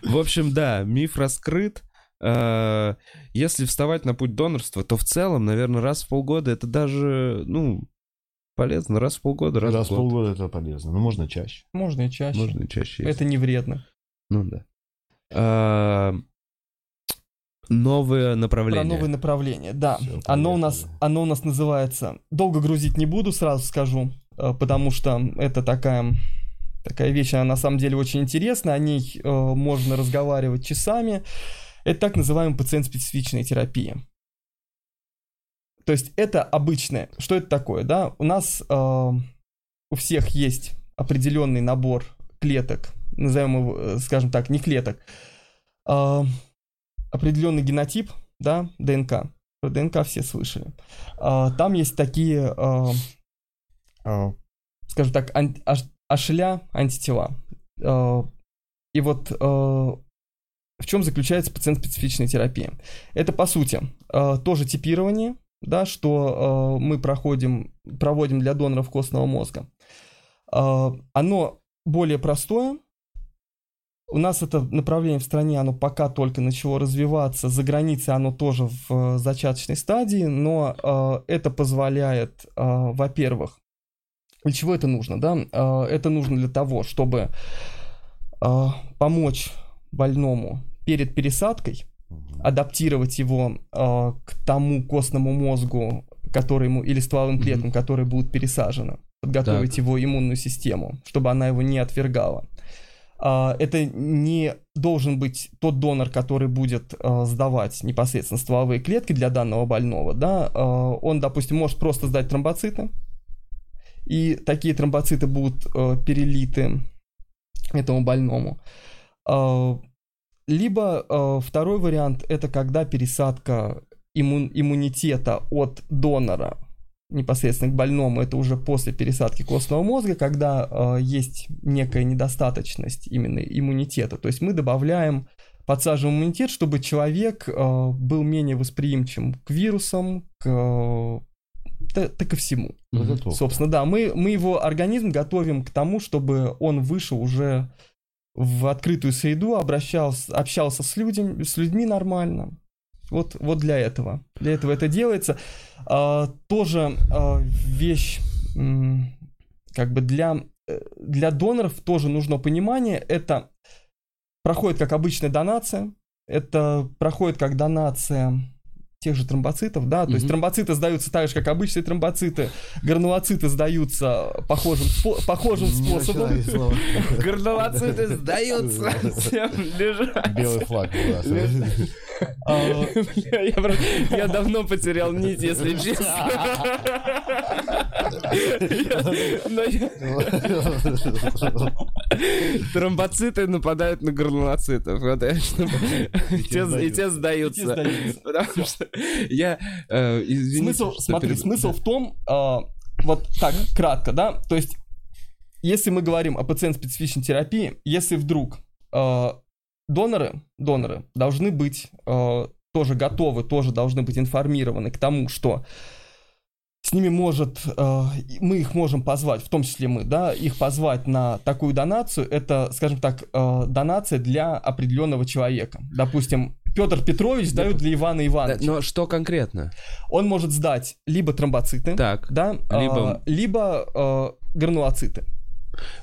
В общем, да, миф раскрыт. Э, Если вставать на путь донорства, то в целом, наверное, раз в полгода это даже, ну, полезно. Раз в полгода, раз, Раз в в год. полгода это полезно. Ну, можно чаще. Можно и чаще. Можно и чаще. если- Это не вредно. Ну да. Новое Про направление. новые направления, да. Всё, Оно у нас, оно у нас называется. Долго грузить не буду, сразу скажу, э, потому что это такая такая вещь, она на самом деле очень интересная, о ней э, можно разговаривать часами. Это так называемая пациент-специфичная терапия. То есть это обычное. Что это такое, да? У нас э, у всех есть определенный набор клеток, назовем его, э, скажем так, не клеток, а, определенный генотип, да, ДНК. Про ДНК все слышали. А, Там есть такие, а, а, скажем так, ан- аш- ашля антитела. И вот в чем заключается пациент-специфичная терапия? Это, по сути, тоже типирование, да, что мы проходим, проводим для доноров костного мозга. Оно более простое, у нас это направление в стране, оно пока только начало развиваться. За границей оно тоже в э, зачаточной стадии, но э, это позволяет, э, во-первых, для чего это нужно, да? Э, это нужно для того, чтобы э, помочь больному перед пересадкой, адаптировать его э, к тому костному мозгу, который ему, или стволовым клеткам, которые будут пересажены, подготовить Так. его иммунную систему, чтобы она его не отвергала. А, это не должен быть тот донор, который будет а, сдавать непосредственно стволовые клетки для данного больного, да, А, он, допустим, может просто сдать тромбоциты, и такие тромбоциты будут перелиты этому больному. Либо второй вариант это когда пересадка иммун- иммунитета от донора непосредственно к больному, это уже после пересадки костного мозга, когда э, есть некая недостаточность именно иммунитета. То есть мы добавляем, подсаживаем иммунитет, чтобы человек э, был менее восприимчив к вирусам, к, э, да ко всему. Мгм. Подготовка. Собственно, да, мы, мы его организм готовим к тому, чтобы он вышел уже в открытую среду, обращался, общался с, людьми, с людьми нормально. Вот, вот для этого. Для этого это делается. А, тоже а, вещь, как бы для, э, для доноров тоже нужно понимание. Это проходит как обычная донация. Это проходит как донация тех же тромбоцитов, да, то есть Мгм. тромбоциты сдаются так же, как обычные тромбоциты, гранулоциты сдаются похожим, спо- похожим способом. Горновоциты (laughs) сдаются, всем лежать. Белый флаг (laughs) Я, давно потерял нить, если честно. Тромбоциты нападают на гранулоцитов. И те сдаются. Потому что я... э, извините, Смысл, смотри, смысл в том, а, вот так, кратко, да, то есть, если мы говорим о пациент-специфичной терапии, если вдруг а, доноры, доноры должны быть а, тоже готовы, тоже должны быть информированы к тому, что с ними может, э, мы их можем позвать, в том числе мы, да, их позвать на такую донацию, это, скажем так, э, донация для определенного человека. Допустим, Петр Петрович дает для Ивана Ивановича. Но что конкретно? Он может сдать либо тромбоциты, Так, да, либо- а, либо э, гранулоциты.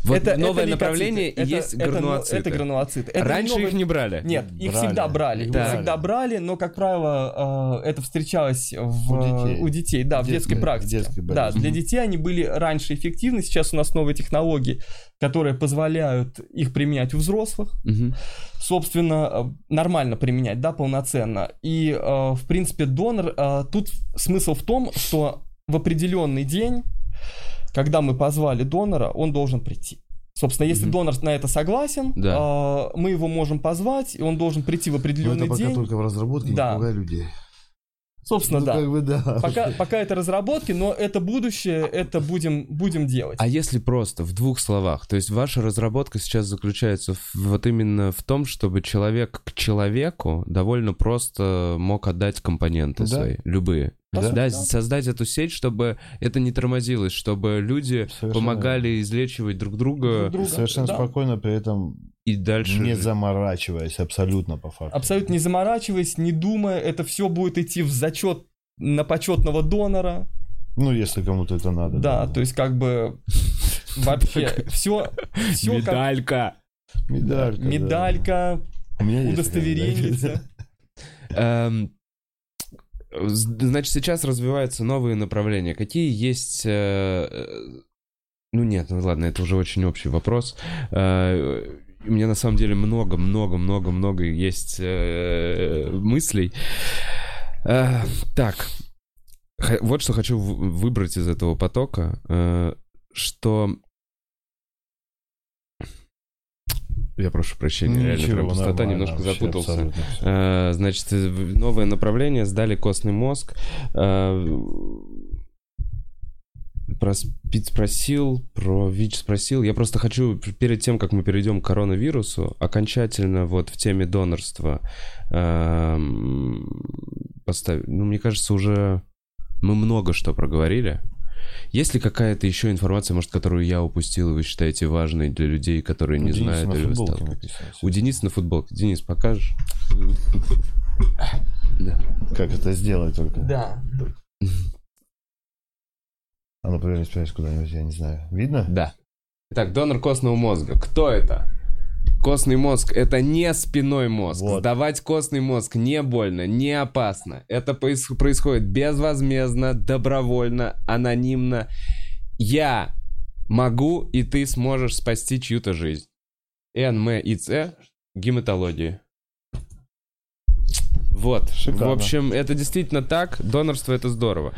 Вот это, новое это направление и есть это, это, гранулоциты. Это гранулоциты. Это Раньше новое- их не брали. Нет, их Брали. всегда брали. Их Их всегда брали, но, как правило, э, это встречалось в, У детей. у детей, да, в В детской детской- практике. в детской да, для детей они были раньше эффективны, сейчас у нас новые технологии, которые позволяют их применять у взрослых, Мгм. собственно, э, нормально применять, да, полноценно. И, э, в принципе, донор, тут смысл в том, что в определенный день, когда мы позвали донора, он должен прийти. Собственно, если Мгм. донор на это согласен, Да. э, мы его можем позвать, и он должен прийти в Но определенный Ну, это пока день. только в разработке, Да. не пугай людей. Собственно, ну, да. как бы да. Пока, пока это разработки, но это будущее, это будем, будем делать. А если просто в двух словах, то есть ваша разработка сейчас заключается в- вот именно в том, чтобы человек к человеку довольно просто мог отдать компоненты Да. свои, любые. Да. сути, Да, создать эту сеть, чтобы это не тормозилось, чтобы люди Совершенно помогали излечивать друг друга Друг друга. Совершенно Да. спокойно, при этом и дальше. не заморачиваясь абсолютно по факту. Абсолютно не заморачиваясь, не думая, это все будет идти в зачет на почетного донора. Ну, если кому-то это надо. Да, то есть как бы (laughs) вообще все, все как Медалька. Медалька. да. медалька, удостоверение. (laughs) Эм, Значит, сейчас развиваются новые направления. Какие есть... э, э, Ну нет, ну ладно, это уже очень общий вопрос. У меня на самом деле много-много-много-много есть э, мыслей. Э, Так, вот что хочу выбрать из этого потока, э, что... Я прошу прощения, реально Ничего, прям пустота, немножко запутался. Э, Значит, новое направление, сдали костный мозг. Э, Про СПИД спросил, про ВИЧ спросил. Я просто хочу перед тем, как мы перейдем к коронавирусу, окончательно вот в теме донорства эм, поставить. Ну, мне кажется, уже мы много что проговорили. Есть ли какая-то еще информация, может, которую я упустил, и вы считаете важной для людей, которые не знают на или. У Дениса на футболке. Денис, покажешь? (laughs) Да. Как это сделать только? Да. (laughs) А ну, повернись, повернись куда-нибудь, я не знаю. Видно? Да. Итак, донор костного мозга. Кто это? Костный мозг — это не спиной мозг. Вот. Сдавать костный мозг не больно, не опасно. Это происходит безвозмездно, добровольно, анонимно. Я могу, и ты сможешь спасти чью-то жизнь. НМИЦ гематологии. Вот. Шикарно. В общем, это действительно так. Донорство это здорово.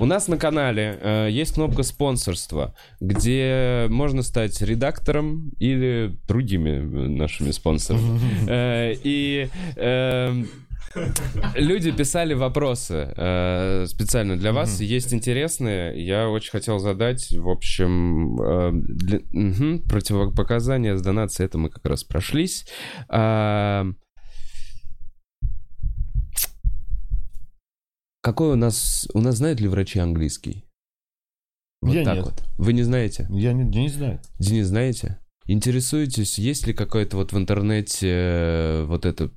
У нас на канале э, есть кнопка спонсорства, где можно стать редактором или другими э, нашими спонсорами. (laughs) Э, И э, люди писали вопросы э, специально для вас. Есть интересные. Я очень хотел задать. В общем, э, для- противопоказания с донацией, это мы как раз прошлись. А, Какой у нас... У нас знают ли врачи английский? Вот Я так нет. вот. Вы не знаете? Я не, не знаю. Денис, знаете? Интересуетесь, есть ли какое-то вот в интернете э, вот это...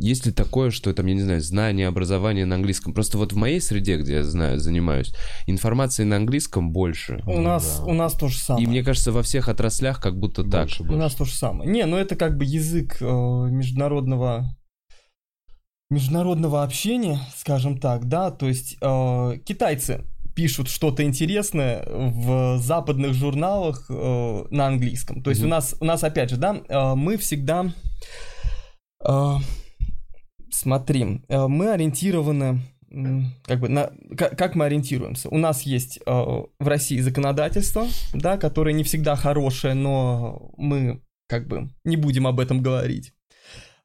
Есть ли такое, что там, я не знаю, знание, образование на английском? Просто вот в моей среде, где я знаю, занимаюсь, информации на английском больше. У нас, да. у нас то же самое. И мне кажется, во всех отраслях как будто так. Больше, У больше. нас то же самое. Не, ну это как бы язык э, международного международного общения, скажем так, да, то есть э, китайцы пишут что-то интересное в западных журналах э, на английском. То есть Мгм. у нас, у нас опять же, да, э, мы всегда, э, смотри, э, мы ориентированы, как бы, на, как, как мы ориентируемся? У нас есть э, в России законодательство, да, которое не всегда хорошее, но мы как бы не будем об этом говорить.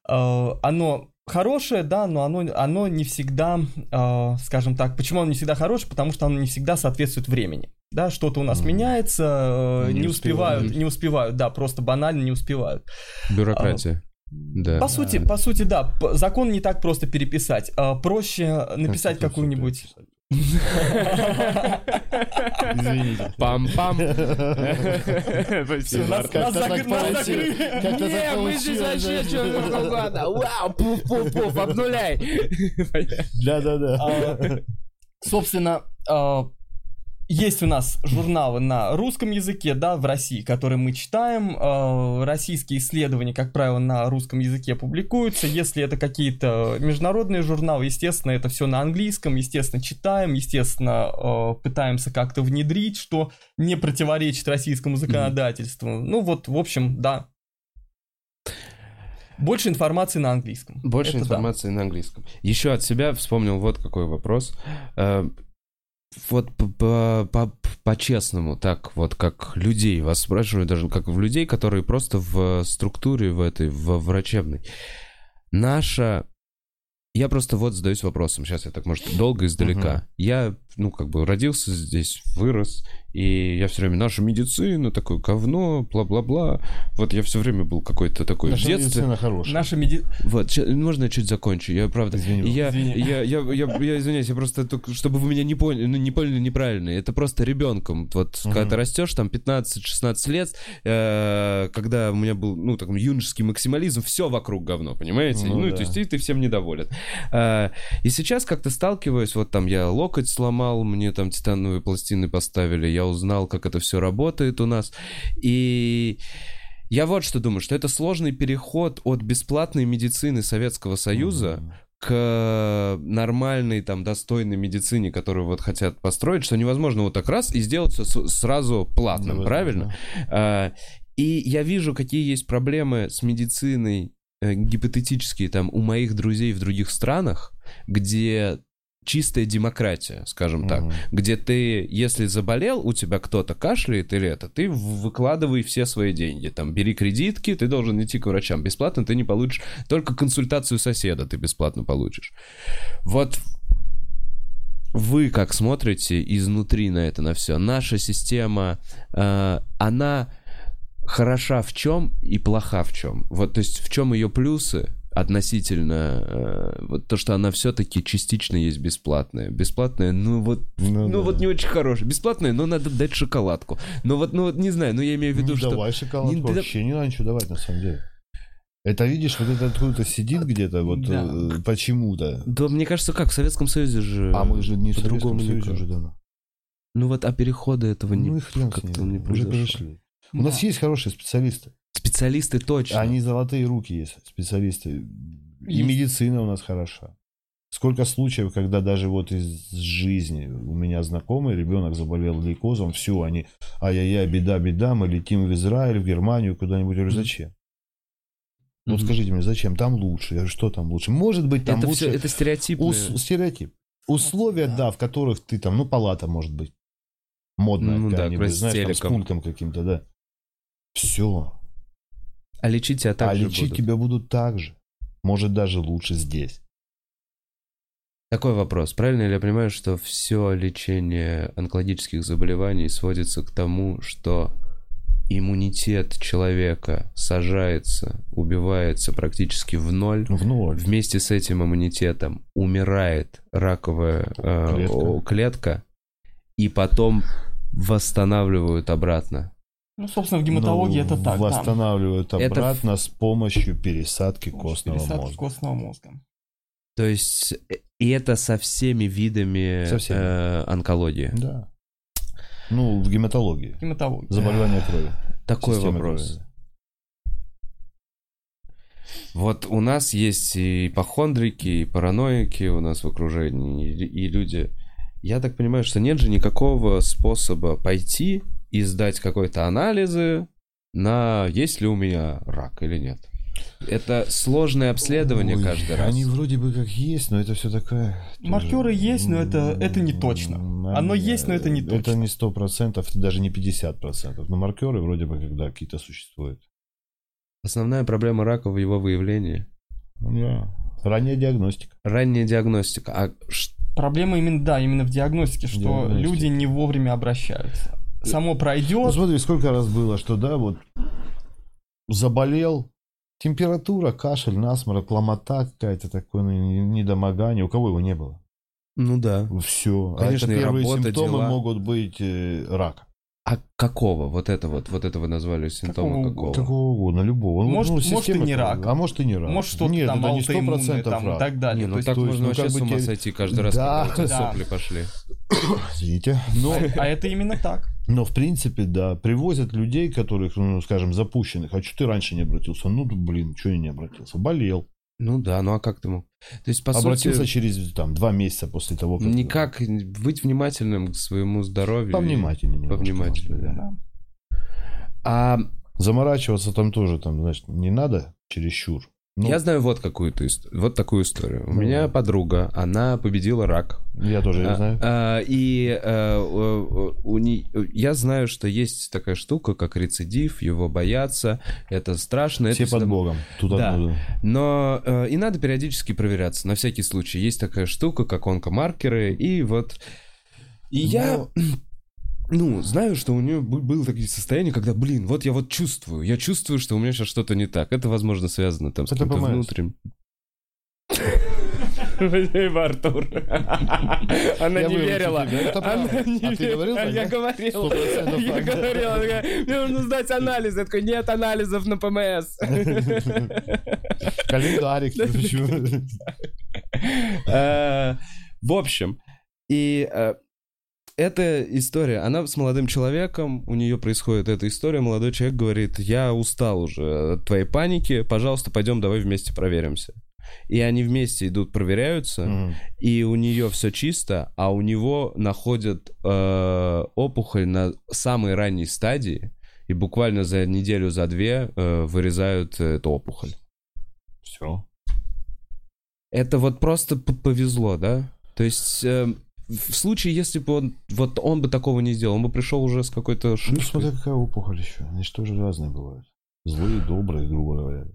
Э, оно хорошее, да, но оно, оно не всегда, э, скажем так, почему оно не всегда хорошее? Потому что оно не всегда соответствует времени. Да, что-то у нас Мгм. меняется, э, Не не, успевают. успевают, не успевают, да, просто банально не успевают. Бюрократия. Да. По сути, по сути, да, закон не так просто переписать. А, Проще написать какую-нибудь. Извините. Пам-пам. (laughs) Всё, нас- Как-то нас так закры- нас получилось. закрыли. Не, мы здесь вообще да. что угодно. Вау, пуф-пуф-пуф, обнуляй. Да-да-да. А, Собственно, а, есть у нас журналы на русском языке, да, в России, которые мы читаем. Э, Российские исследования, как правило, на русском языке публикуются. Если это какие-то международные журналы, естественно, это все на английском, естественно, читаем, естественно, э, пытаемся как-то внедрить, что не противоречит российскому законодательству. Ну вот, в общем, да. Больше информации на английском. Больше Это да. информации на английском. Еще от себя вспомнил вот какой вопрос. Вот п- по- по- по-честному, так вот как людей, вас спрашиваю даже как в людей, которые просто в структуре в этой, в врачебной. Наша... Я просто вот задаюсь вопросом, сейчас я так, может, долго издалека. Я, ну, как бы родился здесь, вырос, и я все время, наша медицина, такое говно, бла-бла-бла. Вот я все время был какой-то такой Наша в детстве. медицина хорошая. Наша меди... Вот, можно я чуть закончу? Я правда. Извини, я, Извини. я, я, я, я извиняюсь, я просто только, чтобы вы меня не поняли, ну, не поняли неправильно. Это просто ребенком. Вот Мгм. когда ты растешь, там 15-16 лет, э, когда у меня был, ну, такой юношеский максимализм, все вокруг говно, понимаете? Ну Ну, да. то есть и ты всем недоволен. Э, и сейчас как-то сталкиваюсь, вот там я локоть сломал, мне там титановые пластины поставили, я узнал, как это все работает у нас. И я вот что думаю, что это сложный переход от бесплатной медицины Советского Союза к нормальной, там, достойной медицине, которую вот хотят построить, что невозможно вот так раз и сделать все сразу платным, Невозможно. правильно? А, И я вижу, какие есть проблемы с медициной э, гипотетические там у моих друзей в других странах, где чистая демократия, скажем так, Мгм. где ты, если заболел, у тебя кто-то кашляет или это, ты выкладывай все свои деньги, там, бери кредитки, ты должен идти к врачам, бесплатно ты не получишь, только консультацию соседа ты бесплатно получишь. Вот вы как смотрите изнутри на это, на все? Наша система, э, она хороша в чем и плоха в чем? Вот, то есть в чем ее плюсы относительно э, вот то, что она все-таки частично есть бесплатная. Бесплатная, ну вот, Ну ну, да. вот не очень хорошая. Бесплатная, но надо дать шоколадку. Ну вот, ну вот не знаю, но я имею в виду, не что давай шоколадку Не да- вообще, не надо ничего давать, на самом деле. Это, видишь, вот это откуда-то сидит где-то, вот Да. э, почему-то. да, мне кажется, как в Советском Союзе же. А мы же не в Советском Союзе уже давно. Ну вот, а перехода этого не Ну с как-то не уже произошло. перешли. У нас есть хорошие специалисты. Специалисты точно. Они золотые руки есть, специалисты. И Есть. медицина у нас хороша. Сколько случаев, когда даже вот из жизни у меня знакомый ребенок заболел лейкозом, все, они, ай-яй-яй, беда, беда, мы летим в Израиль, в Германию, куда-нибудь. Я говорю, зачем? Вот Мгм. скажите мне, зачем? Там лучше. Я говорю, что там лучше? Может быть, там это лучше. все, это стереотипные. Ус- стереотип. Условия, да, в которых ты там, ну, палата может быть. Модная Ну да, какая-нибудь, с знаешь, там, с пультом каким-то, да. Все. А лечить тебя так а же лечить будут. тебя будут так же. Может, даже лучше здесь. Такой вопрос. Правильно ли я понимаю, что все лечение онкологических заболеваний сводится к тому, что иммунитет человека сажается, убивается практически в ноль, В ноль. вместе с этим иммунитетом умирает раковая э, Клетка. клетка, и потом восстанавливают обратно. Ну, собственно, в гематологии Ну, это так. да. Восстанавливают Это обратно с помощью пересадки костного Пересадки мозга. костного мозга. То есть, э, и это со всеми видами Со всеми. э, онкологии. Да. Ну, в гематологии. Гематология. Заболевание крови. Такой Системы вопрос. крови. Вот у нас есть и ипохондрики, и параноики у нас в окружении, и, и люди. Я так понимаю, что нет же никакого способа пойти и сдать какой-то анализы на есть ли у меня рак или нет. Это сложное обследование Ой, каждый раз. Они вроде бы как есть, но это все такое... тоже- Маркеры есть, но это- это не точно. М, Оно есть, но это не Это точно. не сто процентов, даже не 50 процентов. Но маркеры вроде бы когда какие-то существуют. Основная проблема рака в его выявлении. Да. Ранняя диагностика. Ранняя диагностика. А Проблема именно, да, именно в диагностике, что Диагностика. люди не вовремя обращаются. Само Ну, пройдет, смотри, сколько раз было, что да, вот заболел, температура, кашель, насморк, ломота какая-то такое, ну, не- недомогание. У кого его не было? ну да. Все. Конечно, а это первые работа, симптомы дела. могут быть э, рак. А какого? Вот это вот, вот это вы назвали симптомы Какого какого? Какого угодно, любого. Ну, Может- ну, может, и не рак. А может и не рак. Может, что-то Нет, там это не аутоиммунное 100% там и рак. так далее. Не, ну То есть- так то есть, можно ну, вообще как с ума сойти каждый раз, Да. когда у тебя Да. сопли пошли. Извините. Но, А, а это именно так. но в принципе, да, привозят людей, которых, ну, скажем, запущенных. А что ты раньше не обратился? Ну, блин, что я не обратился? Болел. Ну да, ну а как ты мог? То есть, по Обратился сути, через там два месяца после того, как... никак быть внимательным к своему здоровью. Повнимательнее. Повнимательнее, да. Да. А Заморачиваться там тоже, там, значит, не надо чересчур. Ну, я знаю вот какую-то вот такую историю. У Ну. меня подруга, она победила рак. я тоже ее А, знаю. а, и а, у- у не- я знаю, что есть такая штука, как рецидив, его боятся, это страшно. Все это под всегда- Богом. Тут Да. одно- Но э, и надо периодически проверяться, на всякий случай. Есть такая штука, как онкомаркеры, и вот... И я, ну, знаю, что у нее бы- было такие состояния, когда, блин, вот я вот чувствую, я чувствую, что у меня сейчас что-то не так. Это, возможно, связано там с каким-то внутренним... Спасибо, Артур. Она Я не верила. Она не А ты говорил верила. Я говорил. Я говорил. Она такая, Мне нужно сдать анализ. Я такой, нет анализов на ПМС. Календарик. Э, В общем, и э, эта история, она с молодым человеком, у нее происходит эта история, молодой человек говорит, я устал уже от твоей паники, пожалуйста, пойдем, давай вместе проверимся. И они вместе идут, проверяются, Мгм. и у нее все чисто, а у него находят э, опухоль на самой ранней стадии, и буквально за неделю, за две э, вырезают эту опухоль. Все. Это вот просто повезло, да? То есть э, в случае, если бы он, вот он бы такого не сделал, он бы пришел уже с какой-то Ну, шишкой. смотря какая опухоль еще. Они же тоже разные бывают. Злые, добрые, грубо говоря.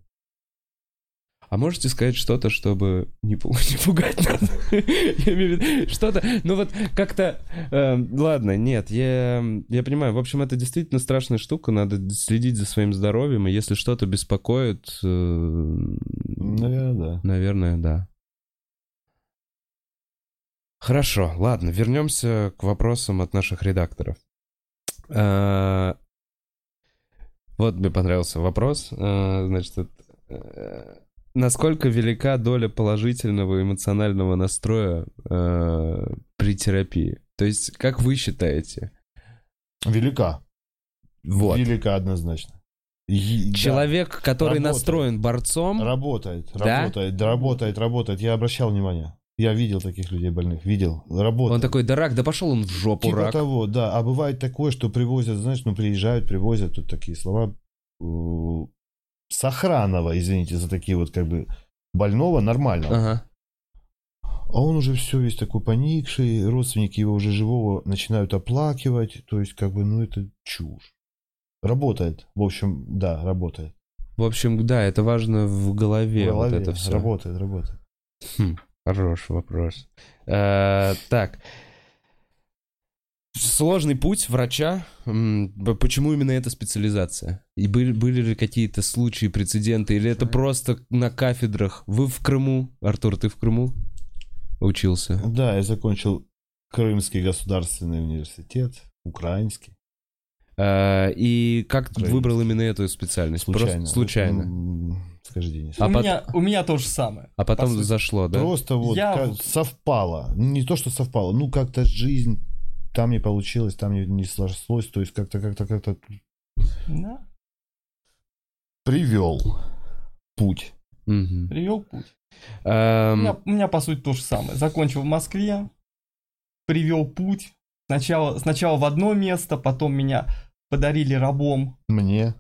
А можете сказать что-то, чтобы не, пу- (laughs) не пугать нас? Я имею в виду, что-то, ну вот как-то... э, ладно, нет, я, я понимаю. В общем, это действительно страшная штука, надо следить за своим здоровьем, и если что-то беспокоит, э, Наверное, да. наверное, да. Хорошо, ладно, вернемся к вопросам от наших редакторов. Э, Вот мне понравился вопрос. Э, Значит, э, насколько велика доля положительного эмоционального настроя э, при терапии? То есть, как вы считаете? Велика. Вот. Велика однозначно. И- да. Человек, который Работает. настроен борцом, Работает, Да? работает, да, работает, работает. Я обращал внимание. Я видел таких людей больных, видел, работает. он такой, да рак, да пошел он в жопу, Типа рак. того, да. А бывает такое, что привозят, знаешь, ну приезжают, привозят, тут такие слова. э, Сохранного, извините за такие вот как бы больного, нормального. Ага. А он уже все весь такой поникший, родственники его уже живого начинают оплакивать. То есть, как бы, ну это чушь. Работает. В общем, да, работает. В общем, да, это важно в голове, В голове. вот это все. Работает, работает. Хм, хороший вопрос. Э, так. Сложный путь врача. Почему именно эта специализация? И были, были ли какие-то случаи, прецеденты? Или это просто на кафедрах? Вы в Крыму? Артур, ты в Крыму учился? Да, я закончил Крымский государственный университет, украинский. Э, И как ты Украинский. выбрал именно эту специальность? Случайно. Просто случайно. Скажи, Денис. А у, пот- меня, у меня то же самое. А потом по сути. зашло, да? Просто вот Я как совпало. Не то, что совпало, ну как-то жизнь там не получилось, там не, не сложилось, то есть как-то, как-то, как-то Да, привел путь. Мгм. привел путь. У Эм, меня, у меня, по сути, то же самое. Закончил в Москве, привел путь. Сначала, сначала в одно место, потом меня подарили рабом. Мне.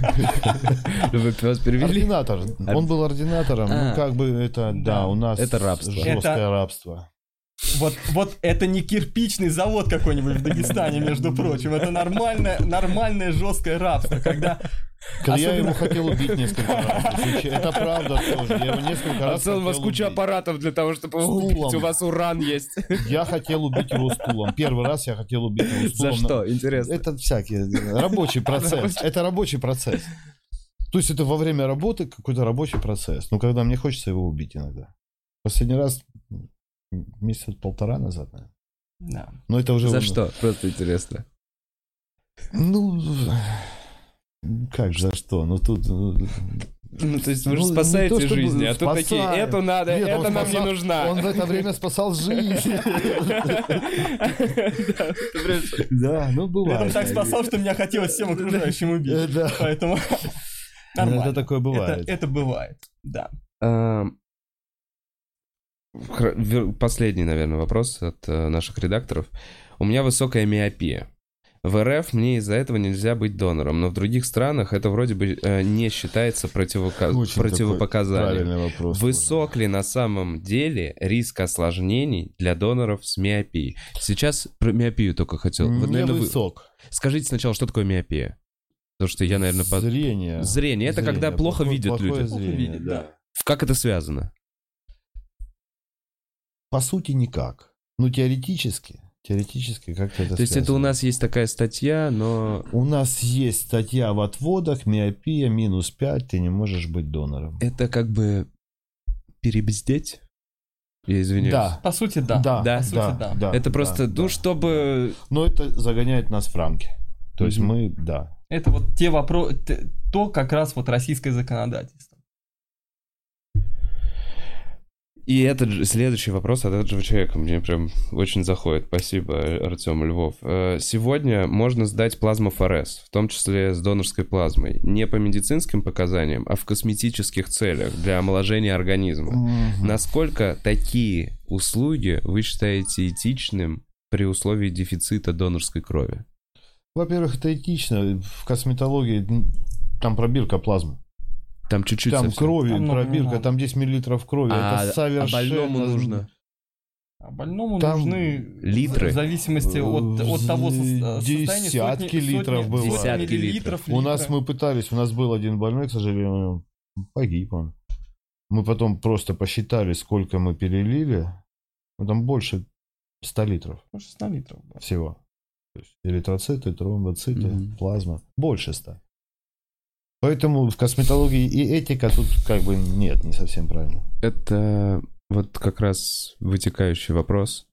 (laughs) Вас перевели? Ординатор. Он был ординатором. А. Ну, как бы это, да, у нас Это рабство. жесткое рабство. Вот, вот это не кирпичный завод какой-нибудь в Дагестане, между прочим. Это нормальное, нормальное жесткое рабство, когда... Когда я Особенно- его хотел убить несколько раз. Это правда тоже. Я его несколько раз Пацан, у вас куча убить. аппаратов для того, чтобы его убить. У вас уран есть. Я хотел убить его стулом. Первый раз я хотел убить его За стулом. что? Интересно. Это всякие. Рабочий процесс. Это рабочий процесс. То есть это во время работы какой-то рабочий процесс. Но когда мне хочется его убить иногда. Последний раз месяца полтора назад, наверное. Да. Но это уже... За что? Просто интересно. Ну, как за что? Ну тут... ну, Ну, то есть вы же Ну, не спасаете то, жизни, а тут такие, спасаем. эту надо, Нет, это он нам не спасал- нужна. Он в это время спасал (laughs) жизнь. Да, ну бывает. так спасал, что меня хотелось всем окружающим Э, убить. Да, Поэтому это нормально. такое Это, бывает. это бывает, да. Последний, наверное, вопрос от э, наших редакторов. У меня высокая миопия. В РФ мне из-за этого нельзя быть донором, но в других странах это вроде бы э, не считается противока- Очень такой противопоказанием. Правильный вопрос. Высок ли на самом деле риск осложнений для доноров с миопией? Сейчас про миопию только хотел. Вот, Не наверное, вы- высок. Скажите сначала, что такое миопия? Потому что я, наверное, под... Зрение. Зрение. Это когда Зрение. плохо Плохое- видят плохое люди. зрение, видят, да. да. Как это связано? По сути, никак. Ну, теоретически. Теоретически как-то это То есть это у связано. нас есть такая статья, но У нас есть статья в отводах, миопия минус 5, ты не можешь быть донором. это как бы перебздеть? Я извиняюсь. Да. По сути, да. Да, Да. По сути, да. да, Это да, просто, да. ну, чтобы... Но это загоняет нас в рамки. То есть Мгм. мы, да. Это вот те вопросы, то как раз вот российское законодательство. И этот же, следующий вопрос от этого человека мне прям очень заходит. Спасибо, Артем Львов. Э, Сегодня можно сдать плазмофорез, в том числе с донорской плазмой, не по медицинским показаниям, а в косметических целях для омоложения организма. Мгм. Насколько такие услуги вы считаете этичным при условии дефицита донорской крови? Во-первых, это этично. В косметологии там пробирка плазмы. Там чуть-чуть Там совсем. крови, Там пробирка, много. там 10 миллилитров крови. А, это а совершенно... больному нужно? А больному Там нужны литры. в зависимости от, от того со- состояния Десятки сотни, литров сотни, сотни Десятки миллилитров. У нас мы пытались, у нас был один больной, к сожалению, погиб он. Мы потом просто посчитали, сколько мы перелили. Ну, там больше 100 литров Больше 100 литров. да. всего. То есть эритроциты, тромбоциты, Мгм. плазма. Больше 100. Поэтому в косметологии и этика тут как бы нет, не совсем правильно. Это вот как раз вытекающий вопрос.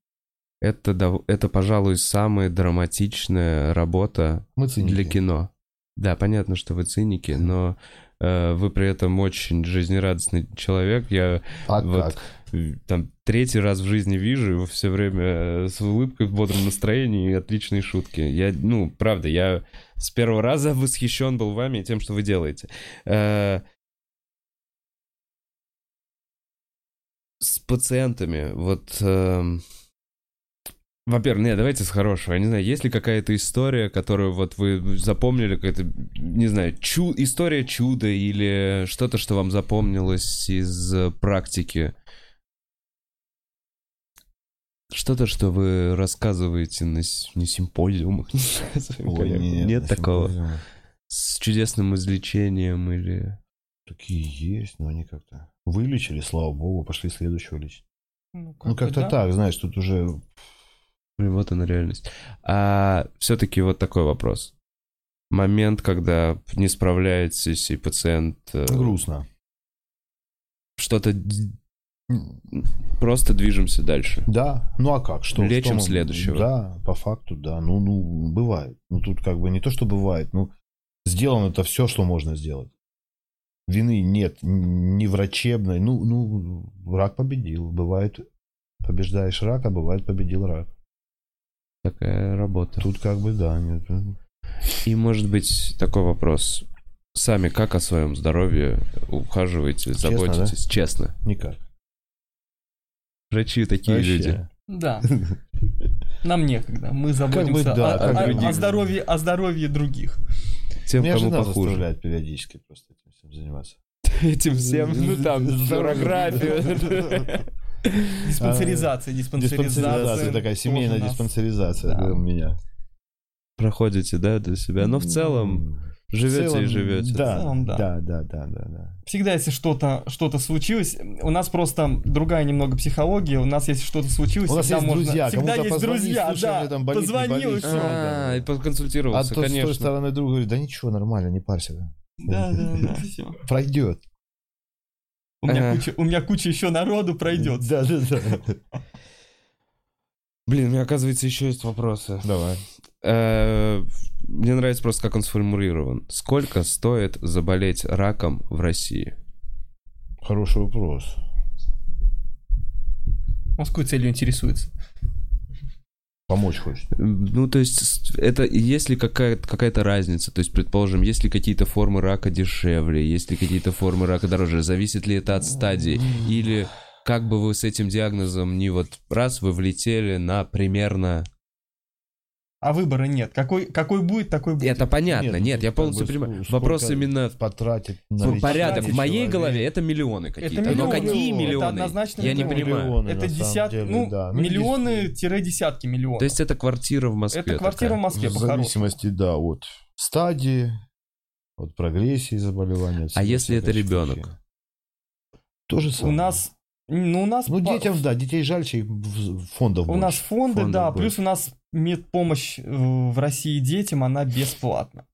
Это, это, пожалуй, самая драматичная работа Мы циники. для кино. Да, понятно, что вы циники, но э, вы при этом очень жизнерадостный человек. Я А вот как? там третий раз в жизни вижу его все время э, с улыбкой, в бодром настроении и отличные шутки. Я, ну, правда, я с первого раза (laughs) восхищен был вами и тем, что вы делаете. Э, с пациентами, вот... эм, во-первых, нет, давайте с хорошего. Я не знаю, есть ли какая-то история, которую вот вы запомнили, какая-то, не знаю, чу- история чуда или что-то, что вам запомнилось из э, практики? Что-то, что вы рассказываете на, с- симпозиумах? (laughs) не знаю, своим Ой, коллегам. нет, Нет на такого? симпозиумах. С чудесным излечением или... Такие есть, но они как-то вылечили, слава богу, пошли следующего лечить. Ну, Ну, как-то да. так, знаешь, тут уже Блин, Вот она реальность. А все-таки вот такой вопрос. Момент, когда не справляетесь, и пациент э, грустно. что-то д- просто движемся дальше. Да, ну а как? Что? Лечим что мы- следующего. Да, по факту, да. Ну, ну, бывает. Ну, тут как бы не то, что бывает, ну, сделано это все, что можно сделать. Вины нет, не врачебной. Ну, ну, рак победил. Бывает, побеждаешь рак, а бывает, победил рак. Такая работа. Тут как бы, да, нет. И может быть такой вопрос. Сами как о своем здоровье ухаживаете, Честно, заботитесь? Честно. Никак. Врачи такие Вообще. люди. Да. Нам некогда. Мы заботимся да, о- о, о здоровье, о здоровье других. Тем, Меня кому жена похуже. заставляет периодически просто этим всем заниматься. Этим всем, (laughs) ну там, флюорографию. (laughs) Диспансеризация, диспансеризация. Такая семейная диспансеризация у меня. Проходите, да, для себя. Но в целом живете целом, и живете. Да, В целом, да. да, да, да, да, да. Всегда, если что-то что случилось, у нас просто другая немного психология. У нас, если что-то случилось, У нас всегда есть можно... друзья, Всегда есть позвони, друзья, слушай, да. там болит, Позвонил и болит. все. А, и А подконсультировался, тот с той конечно. стороны друг говорит, да ничего, нормально, не парься. Да, да, да, (laughs) все. Пройдет. У меня, куча, у меня куча еще народу пройдет. Да, да, да. Блин, у меня, оказывается, еще есть вопросы. Давай. Мне нравится просто, как он сформулирован. Сколько стоит заболеть раком в России? Хороший вопрос. Он с какой целью интересуется? Помочь хочет. Ну, то есть, это есть ли какая-то какая разница? То есть, предположим, есть ли какие-то формы рака дешевле, есть ли какие-то формы рака дороже? Зависит ли это от стадии? Или как бы вы с этим диагнозом не вот раз вы влетели на примерно... А выбора нет. Какой, какой будет, такой будет. Это понятно, нет, Нет, я как полностью бы понимаю. сколько Вопрос именно... Потратить на Ну, порядок. В моей человека. голове это миллионы какие-то. Но миллионы. какие Это миллионы? однозначно Я не миллионы. понимаю. Миллионы, Это на самом десят, деле, ну, да. Ну, миллионы-десятки миллионов. То есть это квартира в Москве это квартира такая. в Москве, В зависимости, да, от стадии, от прогрессии заболевания. А если это ребенок? То же У самое. нас, ну, у нас, Ну, детям, да, детей жальче, фондов у больше. нас фонды, Фондов да, больше. плюс у нас медпомощь э, в России детям, она бесплатна.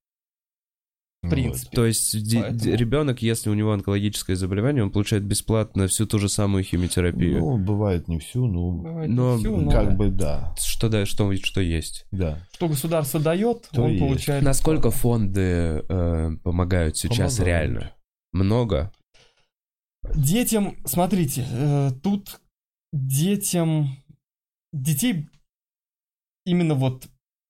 В Вот. принципе. То есть Поэтому- ребенок, если у него онкологическое заболевание, он получает бесплатно всю ту же самую химиотерапию. Ну, бывает не всю, но Бывает Но не всю, но как бы да, Что, да, что, что есть? да. что государство дает, То он есть. получает. Насколько фонды э, помогают сейчас Помогают. реально? Много? Детям, смотрите, э, тут детям, детей именно вот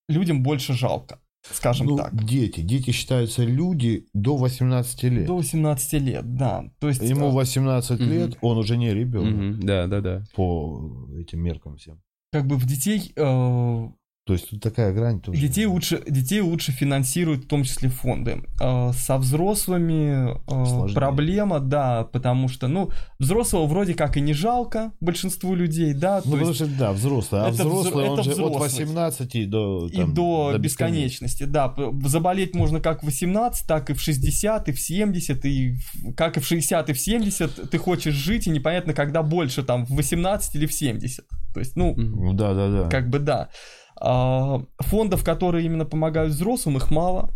людям больше жалко, скажем Ну, так. дети. Дети считаются люди до 18 лет. До 18 лет, да. То есть Ему э, 18 Мгм. лет, он уже не ребенок Мгм, Да, да, да. по этим меркам всем. как бы в детей э, То есть тут такая грань тоже. Детей лучше, детей лучше финансируют, в том числе фонды. Э, Со взрослыми э, Сложнее. проблема, да, потому что, ну, взрослого вроде как и не жалко большинству людей, да, Ну, то потому что, да, взрослый. А это взро- взрослый, он это же от взрослый. 18 до, и там, до, бесконечности, да. П- Заболеть можно как в 18, так и в 60, и в 70, и как и в 60, и в 70 ты хочешь жить, и непонятно, когда больше, там, в 18 или в 70. То есть, ну, Мгм. Ну, да, да, да. как бы да. А, Фондов, которые именно помогают взрослым, их мало.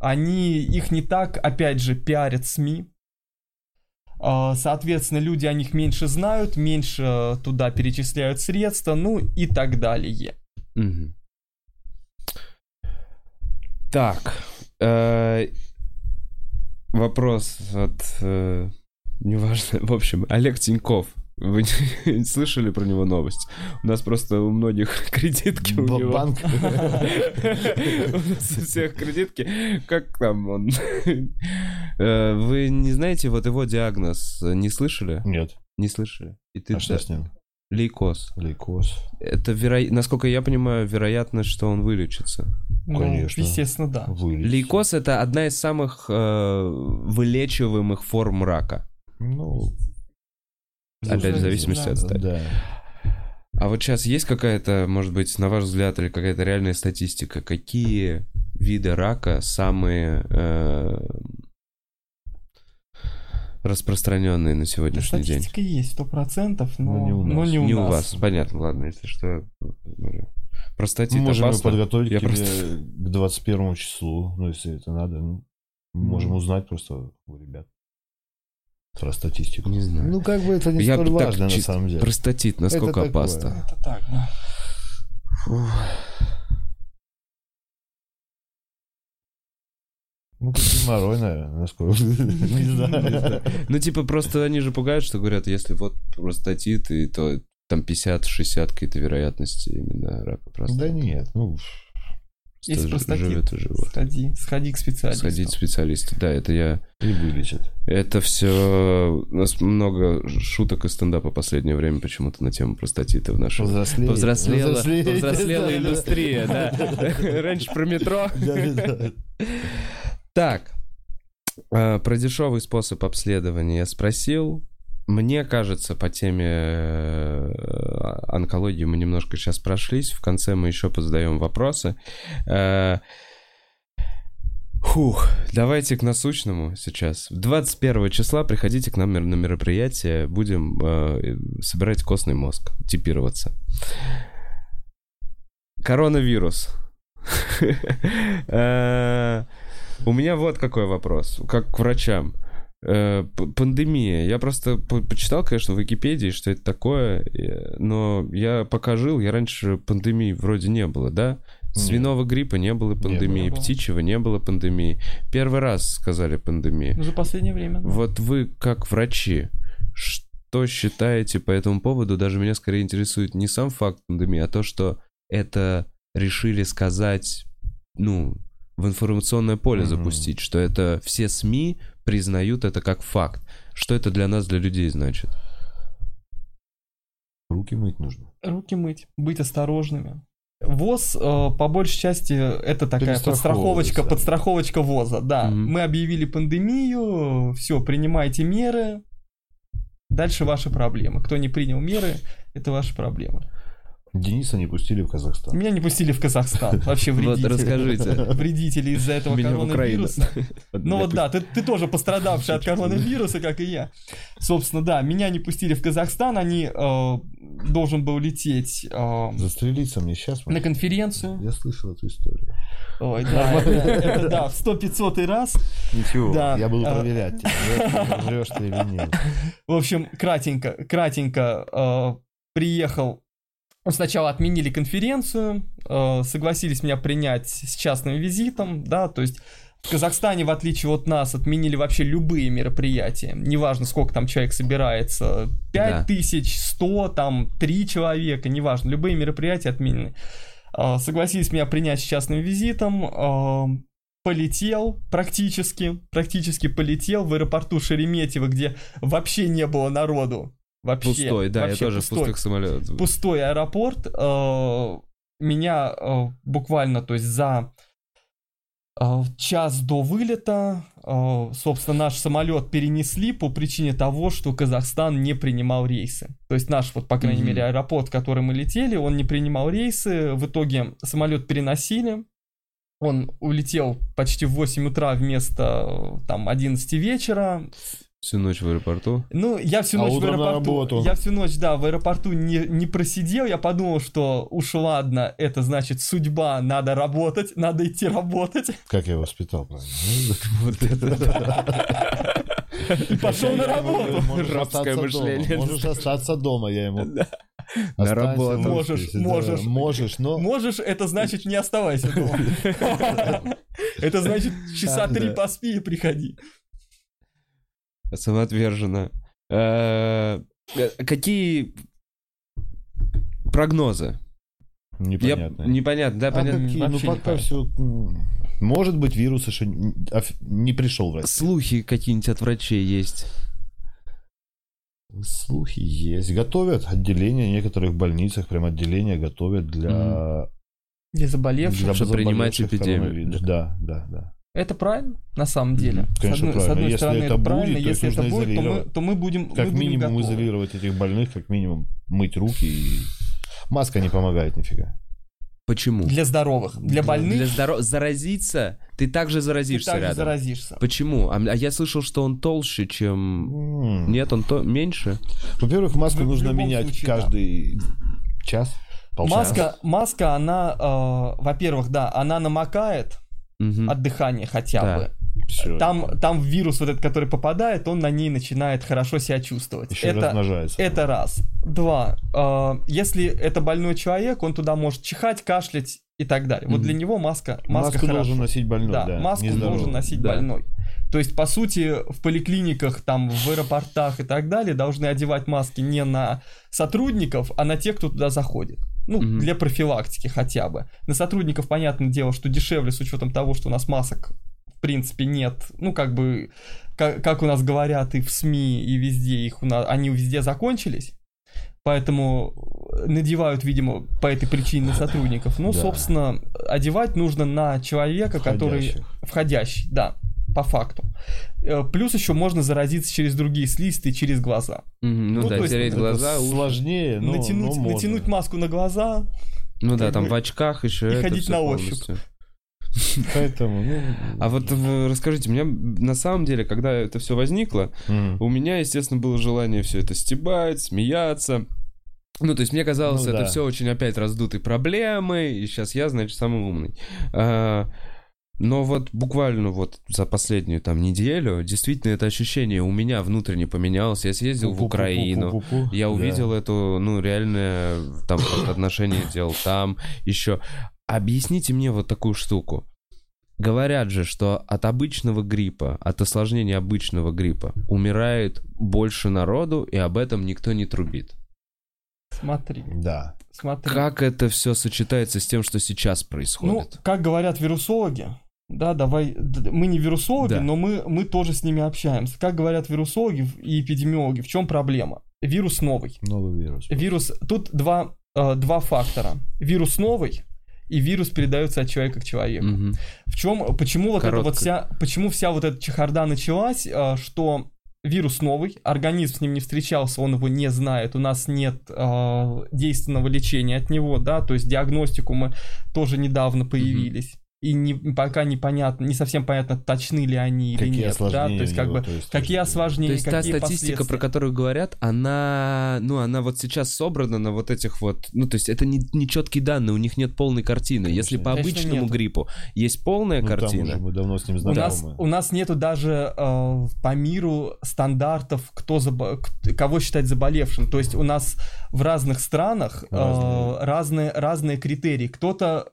Они их не так, опять же, пиарят СМИ. А, Соответственно, люди о них меньше знают, меньше туда перечисляют средства, ну и так далее. Так. э, Вопрос от... э, Неважно. В общем, Олег Тиньков. Вы не (laughs) слышали про него новость? У нас просто у многих (laughs) кредитки у него. банк. (laughs) У нас у всех кредитки. Как там он? Э, Вы не знаете вот его диагноз? Не слышали? Нет. Не слышали? И ты А что с ним? Лейкоз. Лейкоз. Это, веро... насколько я понимаю, вероятность, что он вылечится. Ну, Конечно. естественно, да. Вылечится. Лейкоз это одна из самых э, вылечиваемых форм рака. Ну, Опять в зависимости от стадии. да. А вот сейчас есть какая-то, может быть, на ваш взгляд, или какая-то реальная статистика, какие виды рака самые э, распространенные на сегодняшний день? Статистика есть, сто процентов, но, Но не у но нас. не у Не у нас. вас, понятно, ладно, если что. Простатит Можем мы опасно? подготовить Я к тебе просто- к 21 числу, ну, если это надо. Ну, можем Ну. узнать просто у ребят про статистику. Не знаю. Ну, как бы это не Я столь важно, на самом деле. Простатит, насколько Это такое. опасно? Это так, да. Ну, как геморрой, наверное, насколько. (laughs) (laughs) Не знаю. Ну, типа, просто они же пугают, что говорят, если вот простатит, и то там 50-60 какие-то вероятности именно рака простаты. Да нет, ну, Есть простатит. живет и живет. Сходи, сходи к специалисту. Сходить к специалисту. Да, это я... и вылечат. Это все... У нас много шуток из стендапа в последнее время почему-то на тему простатита в нашем... Повзрослела, повзрослела Да, (laughs) да, индустрия, да. (laughs) Раньше про метро. Так, э, про дешевый способ обследования я спросил. Мне кажется, по теме э, онкологии мы немножко сейчас прошлись. В конце мы еще позадаем вопросы. Э, Фух, давайте к насущному сейчас. 21 числа приходите к нам на мероприятие. Будем э, собирать костный мозг, типироваться. Коронавирус. (laughs) У меня вот какой вопрос, как к врачам. Э, Пандемия. Я просто по- почитал, конечно, в Википедии, что это такое, но я пока жил, я раньше пандемии вроде не было, да? Свиного гриппа не было пандемии, было. птичьего не было пандемии. Первый раз сказали пандемии. Ну, за последнее время. да. Вот вы, как врачи, что считаете по этому поводу? Даже меня скорее интересует не сам факт пандемии, а то, что это решили сказать, ну, в информационное поле Мгм. запустить, что это все СМИ признают это как факт. Что это для нас, для людей значит? Руки мыть нужно. Руки мыть, быть осторожными. ВОЗ, э, по большей части, это такая подстраховочка, да. подстраховочка ВОЗа, да. Мгм. Мы объявили пандемию, все, принимайте меры, дальше ваши проблемы. Кто не принял меры, это ваши проблемы. Дениса не пустили в Казахстан. Меня не пустили в Казахстан, вообще Вот вредители. расскажите. Вредители из-за этого Меня коронавируса. (laughs) Ну вот да, ты, ты тоже пострадавший от коронавируса, как и я. Собственно, да, меня не пустили в Казахстан, они э, должен был лететь э, Застрелиться мне сейчас. на конференцию. Я слышал эту историю. Ой, да, это, это да, в 100-500 раз. Ничего, Да. я буду проверять тебя, (laughs) врешь ты или нет. В общем, кратенько, кратенько э, приехал. Сначала отменили конференцию, э, согласились меня принять с частным визитом, да, то есть в Казахстане, в отличие от нас, отменили вообще любые мероприятия. Неважно, сколько там человек собирается, 5 Да. тысяч, 100, там, 3 человека, неважно, любые мероприятия отменены. Э, Согласились меня принять с частным визитом, э, полетел практически, практически полетел в аэропорту Шереметьево, где вообще не было народу. Вообще, Пустой, да, я вообще тоже в пустой. пустых самолетах. Пустой аэропорт. э, Меня э, буквально, то есть за э, час до вылета, э, собственно, наш самолет перенесли по причине того, что Казахстан не принимал рейсы. То есть наш, вот, по крайней Мгм. мере, аэропорт, в который мы летели, он не принимал рейсы. В итоге самолет переносили. Он улетел почти в 8 утра вместо там 11 вечера. Всю ночь в аэропорту. Ну, я всю А ночь в на аэропорту. работу. Я всю ночь, да, в аэропорту не, не просидел. Я подумал, что уж ладно, это значит судьба, надо работать, надо идти работать. Как я его воспитал, правильно? (laughs) Пошел на работу. Рабское мышление. Можешь остаться дома, я ему. (laughs) На работу. Можешь, можешь. Можешь, но... Можешь, это значит не оставайся дома. (laughs) Это значит часа три поспи и приходи. Самоотверженно. Э, э, Какие прогнозы? Я- Непонятно. Непонятно, да, А понятно. какие? Ну вообще пока непонятно. все... Может быть, вирус еще не пришел в Россию. Слухи какие-нибудь от врачей есть. Слухи есть. Готовят отделения в некоторых больницах, прям отделения готовят для... Для заболевших. для Чтобы принимать эпидемию. Да, да, да. Это правильно, на самом деле. Мгм. С Конечно, одной, с правильно. одной Если стороны, это это будет, правильно. то их Если это будет, то мы, то мы будем, Как мы будем минимум готовы. изолировать этих больных, как минимум мыть руки. И... Маска не помогает нифига. Почему? Для здоровых. Для больных Для здоро- Заразиться, ты также ты заразишься также рядом. заразишься. Почему? А, а я слышал, что он толще, чем... М. Нет, он то меньше. Во-первых, маску В- в нужно менять случае, да. каждый час. полчаса. Маска, маска, она, э, во-первых, да, она намокает Мгм. от дыхания хотя Да. бы. Всё. Там, там вирус вот этот, который попадает, он на ней начинает хорошо себя чувствовать. Еще это, размножается. это раз. Два. э, если это больной человек, он туда может чихать, кашлять и так далее. Вот Мгм. для него маска, маска Маску хорошо. должен носить больной, Да, да. маску нездоровый. должен носить Да. больной. То есть, по сути, в поликлиниках, там, в аэропортах и так далее должны одевать маски не на сотрудников, а на тех, кто туда заходит. Ну, Мгм. для профилактики хотя бы. На сотрудников, понятное дело, что дешевле с учетом того, что у нас масок в принципе нет. Ну, как бы, как, как у нас говорят и в СМИ, и везде их у нас, они везде закончились. Поэтому надевают, видимо, по этой причине на сотрудников. Ну, Да. собственно, одевать нужно на человека, который Входящих. входящий, да, по факту. Э, Плюс еще можно заразиться через другие слизистые, через глаза. Мгм, Ну, Ну, да, есть тереть глаза. сложнее, но, натянуть, но натянуть маску на глаза. Ну да, там бы- в очках еще. и это ходить на ощупь. полностью. Поэтому, ну... (laughs) А вот в- расскажите, у меня на самом деле, когда это все возникло, М. у меня, естественно, было желание все это стебать, смеяться. Ну, то есть мне казалось, Ну это да. все очень опять раздутые проблемы, и сейчас я, значит, самый умный. А, но вот буквально вот за последнюю там неделю действительно это ощущение у меня внутренне поменялось. Я съездил в Украину, я Да. увидел эту, ну, реальное там отношение дел там еще. объясните мне вот такую штуку. Говорят же, что от обычного гриппа, от осложнения обычного гриппа умирает больше народу, и об этом никто не трубит. Смотри, Да. смотри. Как это все сочетается с тем, что сейчас Ну, происходит? как говорят вирусологи, да, давай, мы не вирусологи, Да. но мы, мы тоже с ними общаемся. Как говорят вирусологи и эпидемиологи, в чем проблема? Вирус новый. Новый вирус. Вирус, тут два, э, два фактора. Вирус новый, и вирус передается от человека к человеку. Мгм. В чем, почему вот эта вот Коротко. вся, почему вся вот эта чехарда началась, э, что вирус новый, организм с ним не встречался, он его не знает, у нас нет э, действенного лечения от него, да, то есть диагностику мы тоже недавно появились. И не, пока непонятно, не совсем понятно, точны ли они или Какие нет, да, то есть как него, бы то есть какие осложнения, То есть та какие статистика, про которую говорят, она, ну, она вот сейчас собрана на вот этих вот, ну, то есть это не, не четкие данные, у них нет полной картины. Если Конечно. по Конечно, обычному нету. гриппу есть полная Ну, там картина, уже мы давно с ним У нас, знакомы. у нас нету даже э, по миру стандартов, кто забо- кого считать заболевшим. То есть у нас в разных странах э, Разные. разные, разные критерии. Кто-то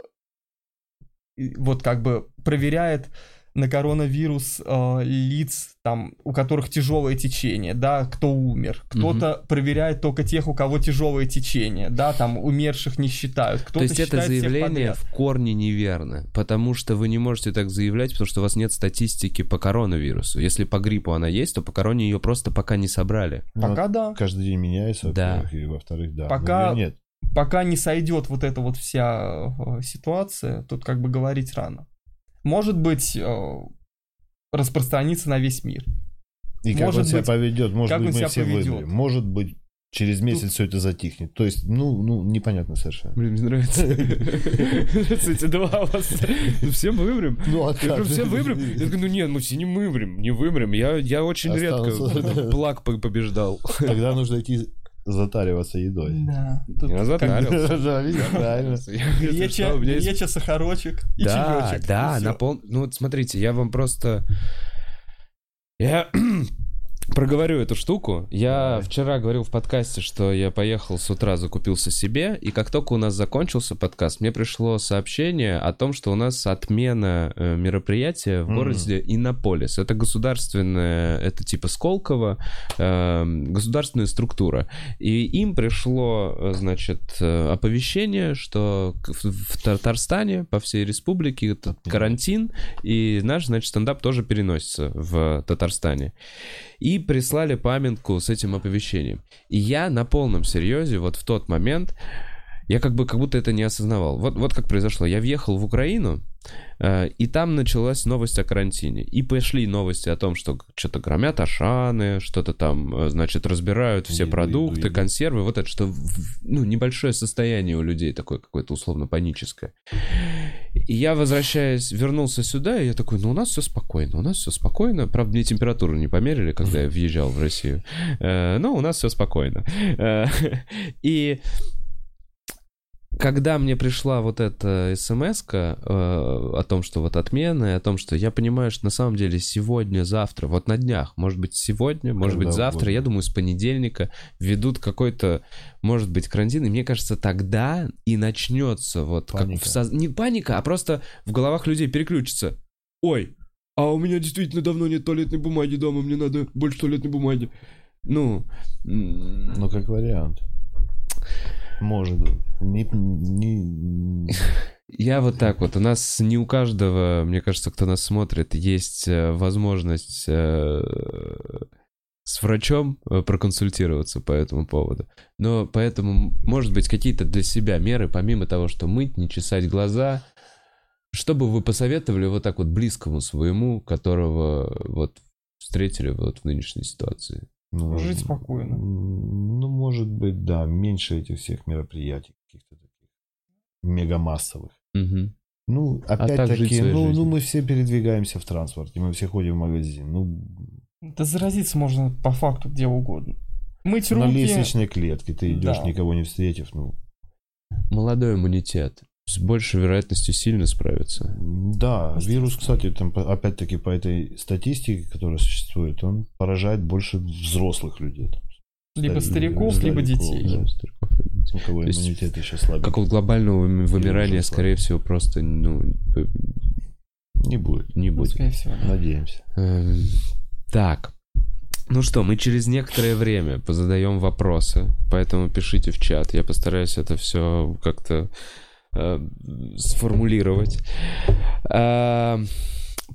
вот как бы проверяет на коронавирус э, лиц, там, у которых тяжелое течение, да, кто умер. Кто-то проверяет только тех, у кого тяжелое течение, да, там умерших не считают. Кто-то то есть это заявление в корне неверно, потому что вы не можете так заявлять, потому что у вас нет статистики по коронавирусу. Если по гриппу она есть, то по короне ее просто пока не собрали. Ну, Пока да. Каждый день меняется, Да. во-первых, и во-вторых, да. Пока- нет. Пока не сойдет вот эта вот вся э, ситуация, тут как бы говорить рано. Может быть, э, распространится на весь мир. И как Может он себя быть, поведет, может как быть, мы себя все поведет. вымрем. Может быть, через месяц все это затихнет. То есть, ну, ну, непонятно совершенно. Блин, мне нравится. (laughs) Эти два у вас. Все вымрем. Ну, а как? все вымрем? Я говорю, ну нет, мы все не вымрем, не вымрем. Я, я очень редко (laughs) плак по- побеждал. Тогда нужно идти затариваться едой. Да. Я затарился. (laughs) Да, видишь, правильно. Греча, сахарочек и Да, чаечек. да, на пол... Ну вот смотрите, я вам просто... Я (clears throat) проговорю эту штуку. Я вчера говорил в подкасте, что я поехал с утра, закупился себе, и как только у нас закончился подкаст, мне пришло сообщение о том, что у нас отмена э, мероприятия в городе Иннополис. Это государственная, это типа Сколково, э, государственная структура. И им пришло, э, значит, э, оповещение, что в, Татарстане по всей республике карантин, и наш, значит, стендап тоже переносится в Татарстане. И прислали памятку с этим оповещением. И я на полном серьезе вот в тот момент, я как бы как будто это не осознавал. Вот, вот как произошло. Я въехал в Украину, э, и там началась новость о карантине. И пошли новости о том, что что-то громят Ашаны, что-то там, э, значит, разбирают все Еду, продукты, еду, еду. консервы. Вот это, что, ну, небольшое состояние у людей такое какое-то условно паническое. И я, возвращаясь, вернулся сюда, и я такой, ну, у нас все спокойно, у нас все спокойно. Правда, мне температуру не померили, когда я въезжал в Россию. Э, Но у нас все спокойно. Э, (laughs) И когда мне пришла вот эта смс о том, что вот отмена, и о том, что я понимаю, что на самом деле сегодня, завтра, вот на днях, может быть сегодня, может Когда быть завтра, угодно. я думаю, с понедельника ведут какой-то, может быть, карантин, и мне кажется, тогда и начнется вот как Паника. в соз- не паника, а просто в головах людей переключится. Ой, а у меня действительно давно нет туалетной бумаги дома, мне надо больше туалетной бумаги. Ну, Ну, как вариант. Может быть. Не, не- Я вот так вот. У нас не у каждого, мне кажется, кто нас смотрит, есть э, возможность э, с врачом э, проконсультироваться по этому поводу. Но поэтому, может быть, какие-то для себя меры, помимо того, что мыть, не чесать глаза, что бы вы посоветовали вот так вот близкому своему, которого вот встретили вот в нынешней ситуации? Ну, Жить спокойно. Ну, может быть, да, меньше этих всех мероприятий каких-то таких мегамассовых. Мгм. Ну, жить опять-таки, своей ну, жизнью. ну, мы все передвигаемся в транспорте, мы все ходим в магазин. Ну, Да заразиться можно по факту где угодно. Мыть на руки. лестничной клетке ты идешь, Да. никого не встретив, ну, Молодой иммунитет. С большей вероятностью сильно справиться. Да, вирус, кстати, там опять-таки по этой статистике, которая существует, он поражает больше взрослых людей. там, Либо стариков, стариков, либо детей. да. Стариков, У кого иммунитет еще слабее. Как у глобального вым- вымирания, скорее всего, просто ну, п- Не будет. не Ну, будет. скорее всего, да. Надеемся. Эм, Так. Ну что, мы через некоторое время позадаем вопросы, поэтому пишите в чат. Я постараюсь это все как-то э, сформулировать. Эм,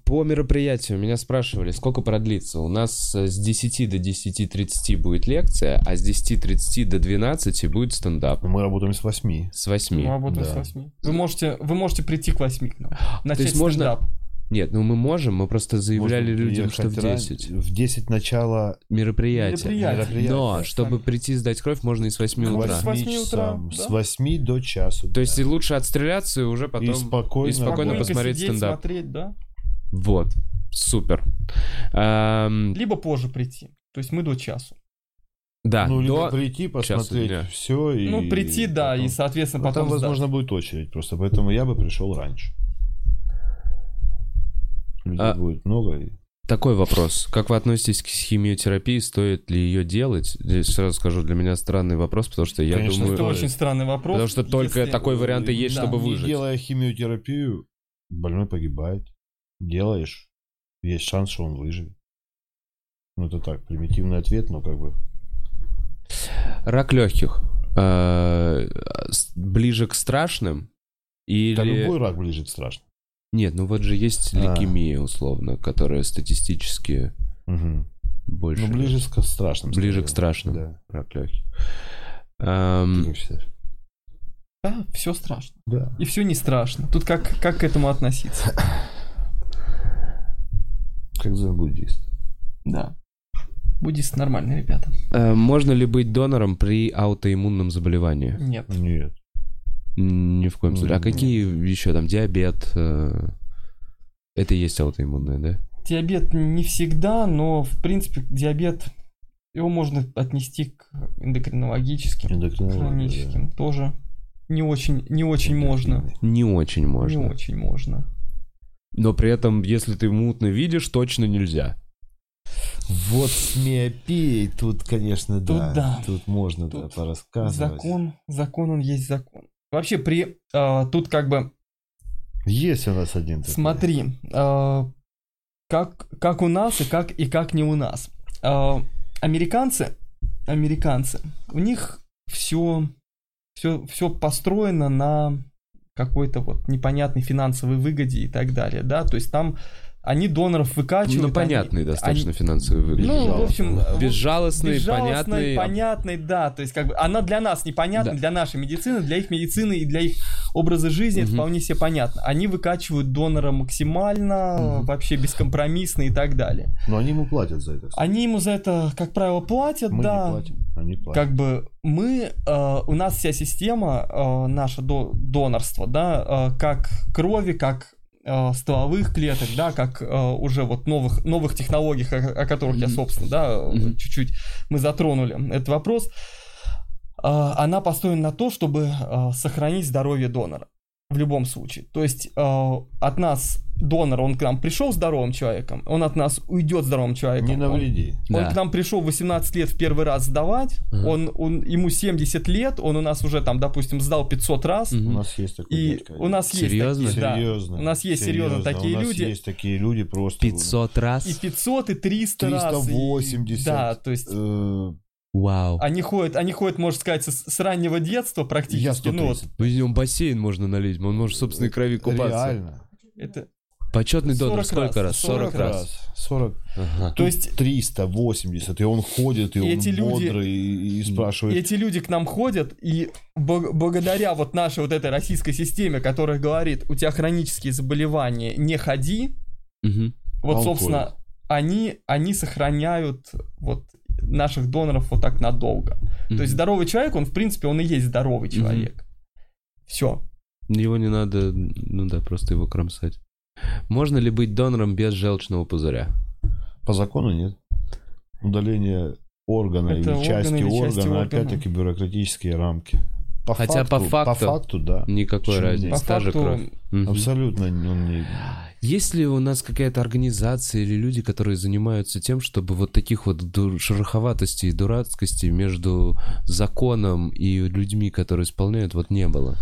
По мероприятию меня спрашивали, сколько продлится. У нас э, с 10 до 10.30 будет лекция, а с 10.30 до 12 будет стендап. Мы работаем с 8. С 8. Мы работаем да. с 8. Вы можете, вы можете прийти к 8 к нам. Начать есть можно стендап. Нет, ну мы можем, мы просто заявляли Можно людям, что в приехать ран- 10. В 10 начало Мероприятие. Мероприятие. мероприятия. Но, чтобы прийти сдать кровь, можно и с 8 К утра. С 8 утра, да. С 8 до часу. То есть и лучше отстреляться и уже потом... И спокойно, и спокойно посмотреть сидеть, стендап. смотреть, да. Вот. Супер. Эм, Либо позже прийти. То есть мы до часу. да, Ну, либо до... прийти, посмотреть дня. все. И ну, прийти, да, потом- и, соответственно, Ну, потом сдать. возможно, будет очередь просто, поэтому я бы пришел раньше. Людей А- будет много. и- Такой вопрос. Как вы относитесь к химиотерапии? Стоит ли ее делать? Здесь сразу скажу, для меня странный вопрос, потому что я Конечно, думаю... Это очень странный вопрос. Потому что только Если- такой вариант и есть, Да. чтобы Не выжить. делая химиотерапию, больной погибает. Делаешь, есть шанс, что он выживет. Ну, это так, примитивный ответ, но как бы... Рак легких. э, ближе к страшным? Или... Да любой рак ближе к страшному. Нет, ну вот же есть А. лейкемия, условно, которая статистически Мгм. больше. Ну, ближе к страшным. Ближе скорее. к страшным. Да. Рак легких. Эм? Да, все страшно. Да. И все не страшно. Тут как, как к этому относиться? Как дзен-буддист. Да. Буддисты нормальные ребята. э, можно ли быть донором при аутоиммунном заболевании? Нет. Нет. Ни в коем случае. А какие еще там диабет? э, Это и есть аутоиммунное, да? Диабет не всегда, но в принципе диабет его можно отнести к эндокринологическим, хроническим. Тоже не очень, не очень можно. Не очень можно. Не очень можно. Но при этом, если ты мутно видишь, точно нельзя. Вот с миопией тут, конечно, Тут да. да. Тут можно да, Тут порассказывать. Закон, закон он есть закон. Вообще при а, тут как бы Есть у нас один такой. Смотри, а, как, как у нас и как, и как не у нас. А, Американцы, американцы, у них все, все, все построено на какой-то вот непонятной финансовой выгоде и так далее, да, то есть там они доноров выкачивают. Ну, понятный они- достаточно они- финансовый выгляд. Ну, в общем, Безжалостный, безжалостной, понятный. понятной, да, то есть как бы она для нас непонятна, Да. для нашей медицины, для их медицины и для их образа жизни это Мгм. вполне себе понятно. Они выкачивают донора максимально, Мгм. вообще бескомпромиссно и так далее. Но они ему платят за это. Они ему за это, как правило, платят, Мы да. не платим. Они платят. Как бы мы, э, у нас вся система, э, наше до- донорство, да, э, как крови, как э, стволовых клеток, да, как э, уже вот новых, новых технологий, о, о которых я, Мгм. собственно, да, Мгм. чуть-чуть мы затронули этот вопрос, э, она построена на то, чтобы э, сохранить здоровье донора в любом случае. То есть э, от нас донор, он к нам пришел здоровым человеком, он от нас уйдет здоровым человеком. Не Он- навреди. он Да. к нам пришел в 18 лет в первый раз сдавать, Ага. он, он, ему 70 лет, он у нас уже там, допустим, сдал 500 раз. У нас есть такой и дядька. у нас Серьезно? есть такие, да, Серьезно. у нас есть серьезно такие у нас люди. есть такие люди просто... 500 раз? и 500, и 300, раз. и- 380. да, то есть э, Вау. они ходят, они ходят, можно сказать, с, с раннего детства Я практически. Ну, вот, 130. В нем бассейн можно налить, он может собственной крови купаться. Реально. это, Почетный донор 40 сколько раз? раз, 40, 40 раз. 40. Ага. то есть 380. И он ходит, и, И он эти люди- бодрый, и, и спрашивает... эти люди к нам ходят, и благодаря вот нашей вот этой российской системе, которая говорит, у тебя хронические заболевания, не ходи, Мгм. Вот, А собственно, ходит. они, они сохраняют вот наших доноров вот так надолго. То есть здоровый человек, он в принципе, он и есть здоровый человек. Все. Его не надо, ну да, просто его кромсать. Можно ли быть донором без желчного пузыря? По закону нет. Удаление органа Это или органы части или части органа, органа. опять-таки бюрократические рамки. По Хотя по По факту- факту, да. Никакой Почему разницы? По та же факту, кровь. Мгм. Абсолютно он не... Есть ли у нас какая-то организация или люди, которые занимаются тем, чтобы вот таких вот шероховатостей и дурацкостей между законом и людьми, которые исполняют, вот не было?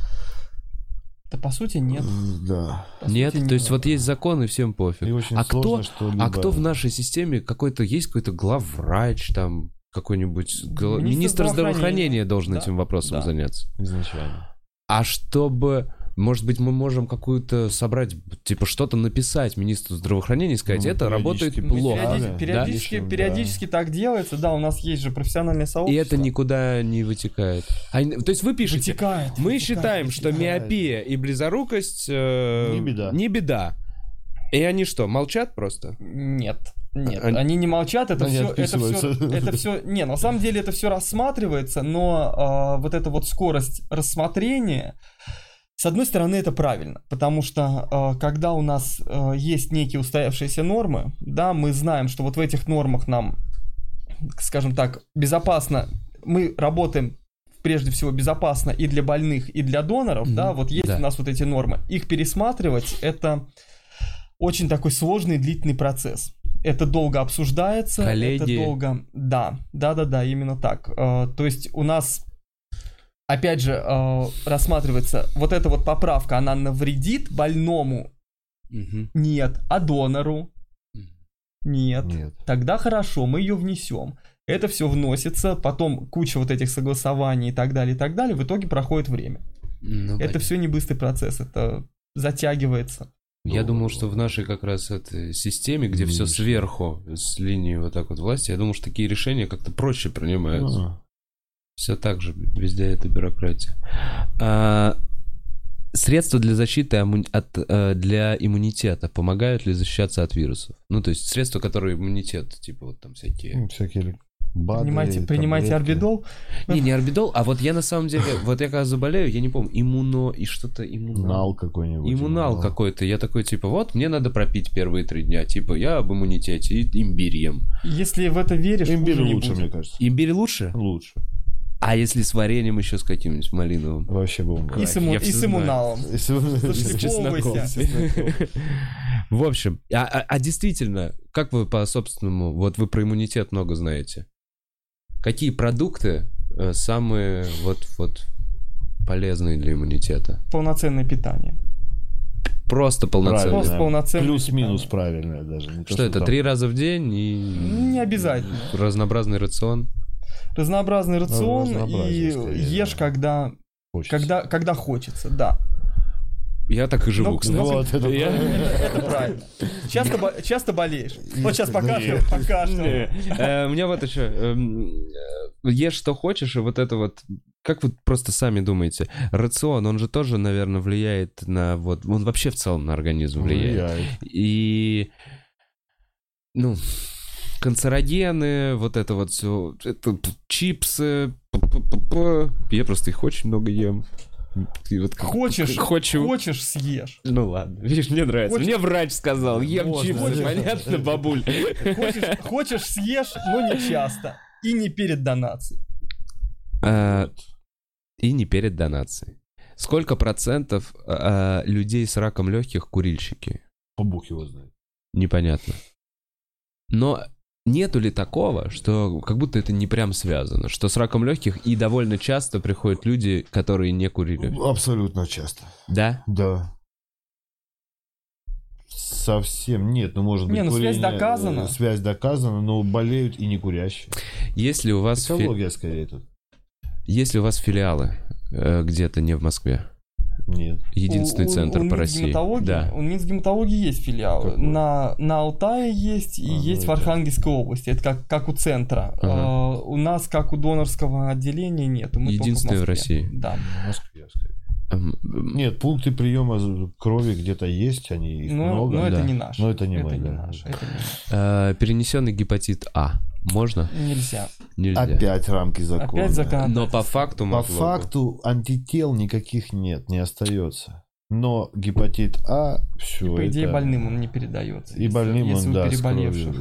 Да по сути нет. Да. По Нет? сути, То есть вот есть закон и всем И пофиг. очень А кто, сложно что-либо- а кто в нашей системе какой-то, есть какой-то главврач там, какой-нибудь Министр министр здравоохранения здравоохранения должен Да, этим вопросом да. заняться? Изначально. А чтобы, может быть, мы можем какую-то собрать, типа что-то написать министру здравоохранения и сказать, Ну, это работает периодически плохо. Периодически, конечно, да. периодически так делается, да, у нас есть же профессиональное И сообщество. это никуда не вытекает. А, то есть вы пишете, вытекает. мы вытекает, считаем, что вытекает. миопия и близорукость э, Не беда. Не беда. И они что, молчат просто? Нет, нет, Они- они, не молчат, это все, это все, это все, не, на самом деле это все рассматривается, но а, вот эта вот скорость рассмотрения, с одной стороны, это правильно, потому что а, когда у нас а, есть некие устоявшиеся нормы, да, мы знаем, что вот в этих нормах нам, скажем так, безопасно, мы работаем прежде всего безопасно и для больных, и для доноров, да, Мгм. вот есть Да. у нас вот эти нормы. Их пересматривать это очень такой сложный длительный процесс. Это долго обсуждается, Коллеги. это долго, да, да, да, да, именно так. Э, То есть у нас опять же э, рассматривается вот эта вот поправка, она навредит больному? Мгм. Нет, а донору? Нет. Нет. Тогда хорошо, мы ее внесем. Это все вносится, потом куча вот этих согласований и так далее, и так далее. В итоге проходит время. Ну, Это понятно. все не быстрый процесс, это затягивается. Я Ну, думал, что в нашей как раз этой системе, где все сверху, с линии вот так вот власти, я думал, что такие решения как-то проще принимаются. А, Все так же, везде это бюрократия. А, средства для защиты от, э, для иммунитета помогают ли защищаться от вирусов? Ну, то есть средства, которые иммунитет, типа вот там всякие. ну, Всякие БАДы, принимайте, принимайте орбидол. Не, не орбидол, а вот я на самом деле, вот я когда заболею, я не помню, иммуно и что-то иммунал. Нал какой-нибудь. Иммунал какой-то. Я такой, типа, вот, мне надо пропить первые три дня. Типа, я об иммунитете и имбирь ем. Если в это веришь, Имбирь лучше, мне кажется. Имбирь лучше? Лучше. А если с вареньем еще с каким-нибудь малиновым? Вообще бомба. И с, Я и с иммуналом. Если- Зашлифовывайся. В общем, а, а- а действительно, как вы по собственному, вот вы про иммунитет много знаете. Какие продукты э, самые вот вот полезные для иммунитета? Полноценное питание. Просто полноценные. Правильно. Просто полноценное Плюс-минус питание. правильное даже. не то, Что это? там- Три раза в день и Не обязательно. разнообразный рацион. Разнообразный рацион и ешь, да. когда, Хочется. когда, когда хочется, да. Я так и живу, Ну, кстати. Вот, это Я- Это правильно. Часто, бо- часто болеешь. Вот сейчас покашлял, покашлял. Э, У меня вот еще. эм, э, Ешь, что хочешь, и вот это вот... Как вы просто сами думаете? Рацион, он же тоже, наверное, влияет на вот... Он вообще в целом на организм влияет. Влияет. И... Ну, канцерогены, вот это вот все, это чипсы, я просто их очень много ем. И вот как- Хочешь, (laughs) хочу. хочешь, съешь. Ну ладно, видишь, мне нравится. Хочешь- Мне врач сказал, ем Можно. чипсы, Хочешь- понятно, бабуль. Хочешь, хочешь, съешь, но не часто. И не перед донацией. А, И не перед донацией. Сколько процентов а, людей с раком легких курильщики? По Бог его знает. Непонятно. Но нету ли такого, что как будто это не прям связано, что с раком легких и довольно часто приходят люди, которые не курили? Абсолютно часто. Да? Да. Совсем нет, ну может быть Не, ну, связь курение, доказана. э, Связь доказана, но болеют и не курящие. Если у вас, фи- Психология скорее тут. если у вас филиалы э, где-то не в Москве, Нет. единственный У- у- центр у по России. Да. У Минсгематологии есть филиалы. Какой? На, на Алтае есть и А, ну есть в это- Архангельской области. Это как, как у центра. Ага. А, у нас, как у донорского отделения, нет. Мы только Единственное в Москве. России. Да. В Москве скорее. Эм, Нет, пункты приема крови где-то есть, они их Но, много. но это да. не наш. Но это не это мы, не да. наш. Это не наш. э, перенесенный гепатит А. Можно? Нельзя. Нельзя. Опять рамки закона. Опять закон. Но по факту По могло бы. факту антител никаких нет, не остается. Но гепатит А, все. И, по идее, больным он не передается. И если- больным если он, да, переболевших.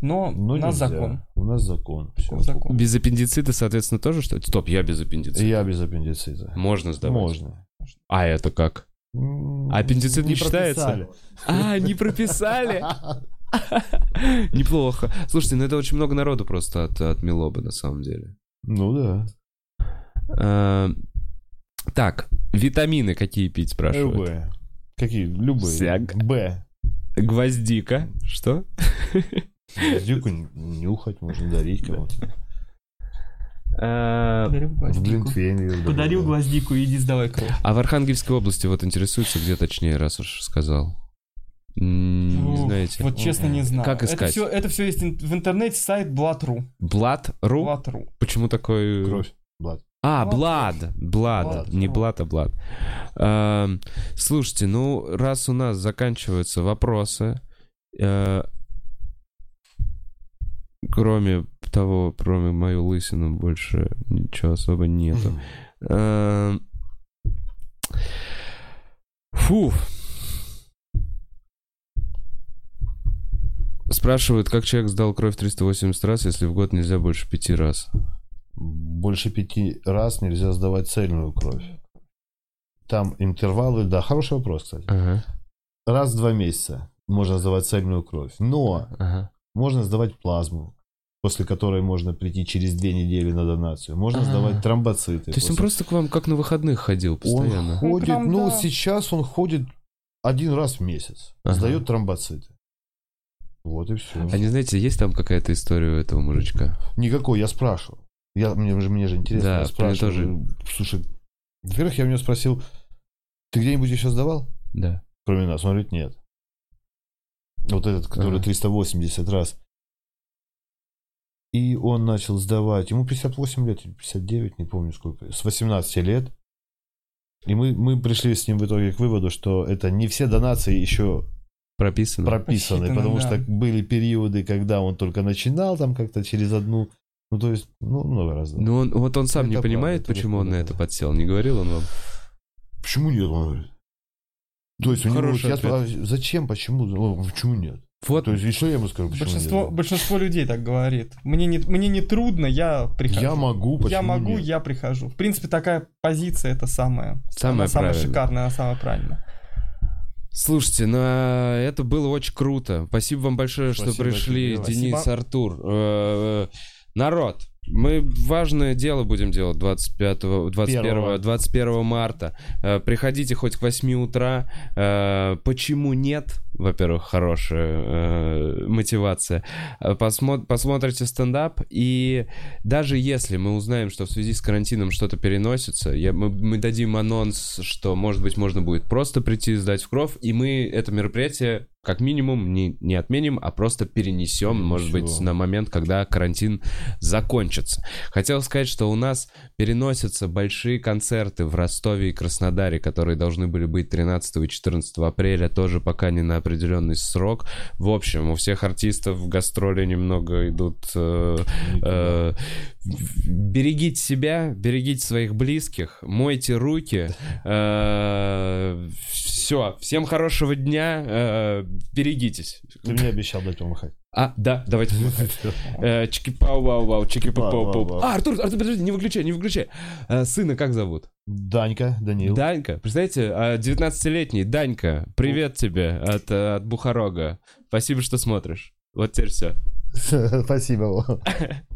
Но Но у нас нельзя. закон. У нас закон. Таков закон. Без аппендицита, соответственно, тоже что? Стоп, я без аппендицита. Я без аппендицита. Можно сдавать? Можно. А это как? А аппендицит не, считается? прописали. А, не прописали? (laughs) (laughs) Неплохо. Слушайте, ну это очень много народу просто от, от Милобы, на самом деле. Ну да. А, так, витамины какие пить, спрашивают? Любые. Какие? Любые. Сяг. Б. Гвоздика. Что? Гвоздику нюхать можно, дарить кому-то. А, Подарил гвоздику. Подарил гвоздику, иди сдавай кровь. а в Архангельской области вот интересуется, где точнее, раз уж сказал. Не Ух, знаете. Вот честно не знаю. Как искать? Это все, это все есть в интернете, сайт Blood.ru. Блад.ру? Blood.ru. Почему такой... Кровь. Блад. А, Блад. Блад. Блад. Не Блад, а Блад. Эм, Слушайте, ну, раз у нас заканчиваются вопросы, э, кроме того, кроме мою лысину, больше ничего особо нету. Эм, Фу. Спрашивают, как человек сдал кровь 380 раз, если в год нельзя больше пяти раз. Больше пяти раз нельзя сдавать цельную кровь. Там интервалы, да, хороший вопрос, кстати. Ага, Раз в два месяца можно сдавать цельную кровь. Но ага. можно сдавать плазму, после которой можно прийти через две недели на донацию. Можно А. сдавать тромбоциты. То есть он после- просто к вам как на выходных ходил Он постоянно? ходит, прям ну, да. сейчас он ходит один раз в месяц. Ага. Сдает тромбоциты. Вот и все. А не знаете, есть там какая-то история у этого мужичка? Никакой, я спрашивал. Я, мне, же, мне же интересно, Да, я мне спрашивал. тоже. Слушай, во-первых, я у него спросил, ты где-нибудь еще сдавал? Да. Кроме нас. Он говорит, нет. Вот этот, который Ага. 380 раз. И он начал сдавать. Ему 58 лет, или 59, не помню сколько. С 18 лет. И мы, мы пришли с ним в итоге к выводу, что это не все донации еще Прописано. прописаны, Посчитано, потому да. что были периоды, когда он только начинал там как-то через одну, ну то есть, ну много раз. да. Ну, он, вот он сам Это не правда, понимает, это почему он на это подсел. Не говорил он вам? Почему нет? Он говорит. То есть у него, Хороший я зачем, почему, Он, почему нет? Вот, То есть и что я ему скажу, Большинство, нет? большинство людей так говорит. Мне не, мне не трудно, я прихожу. Я могу, почему Я могу, нет? я прихожу. В принципе, такая позиция это самая, Самая самая правильная. шикарная, она самая правильная. Слушайте, ну а, это было очень круто. Спасибо вам большое, что Спасибо пришли, тебе. Денис, Спасибо. Артур. Э, Народ, мы важное дело будем делать 25, 21, Первого. 21 марта. Э, Приходите хоть к 8 утра. Э, Почему нет? Во-первых, хорошая э, мотивация. Посмо- Посмотрите стендап, и даже если мы узнаем, что в связи с карантином что-то переносится, я- мы, мы дадим анонс, что, может быть, можно будет просто прийти сдать в кровь, и мы это мероприятие как минимум не, не отменим, а просто перенесем, может быть, на момент, когда карантин закончится. Хотел сказать, что у нас переносятся большие концерты в Ростове и Краснодаре, которые должны были быть 13 и 14 апреля, тоже пока не на определенный срок. В общем, у всех артистов гастроли немного идут... э, э, берегите себя, берегите своих близких, мойте руки. Все, всем хорошего дня, э, берегитесь. Ты мне обещал дать помахать. А, да, давайте (laughs) помахать. Э, Чики-пау-вау-вау, чики-пау-пау-пау. Вау-вау-вау. А, Артур, Артур, подожди, не выключай, не выключай. Э, Сына как зовут? Данька, Данил. Данька. Представляете, а, 19-летний Данька, привет тебе от, э, от Бухарога. Спасибо, что смотришь. Вот теперь все. (laughs) Спасибо. (laughs)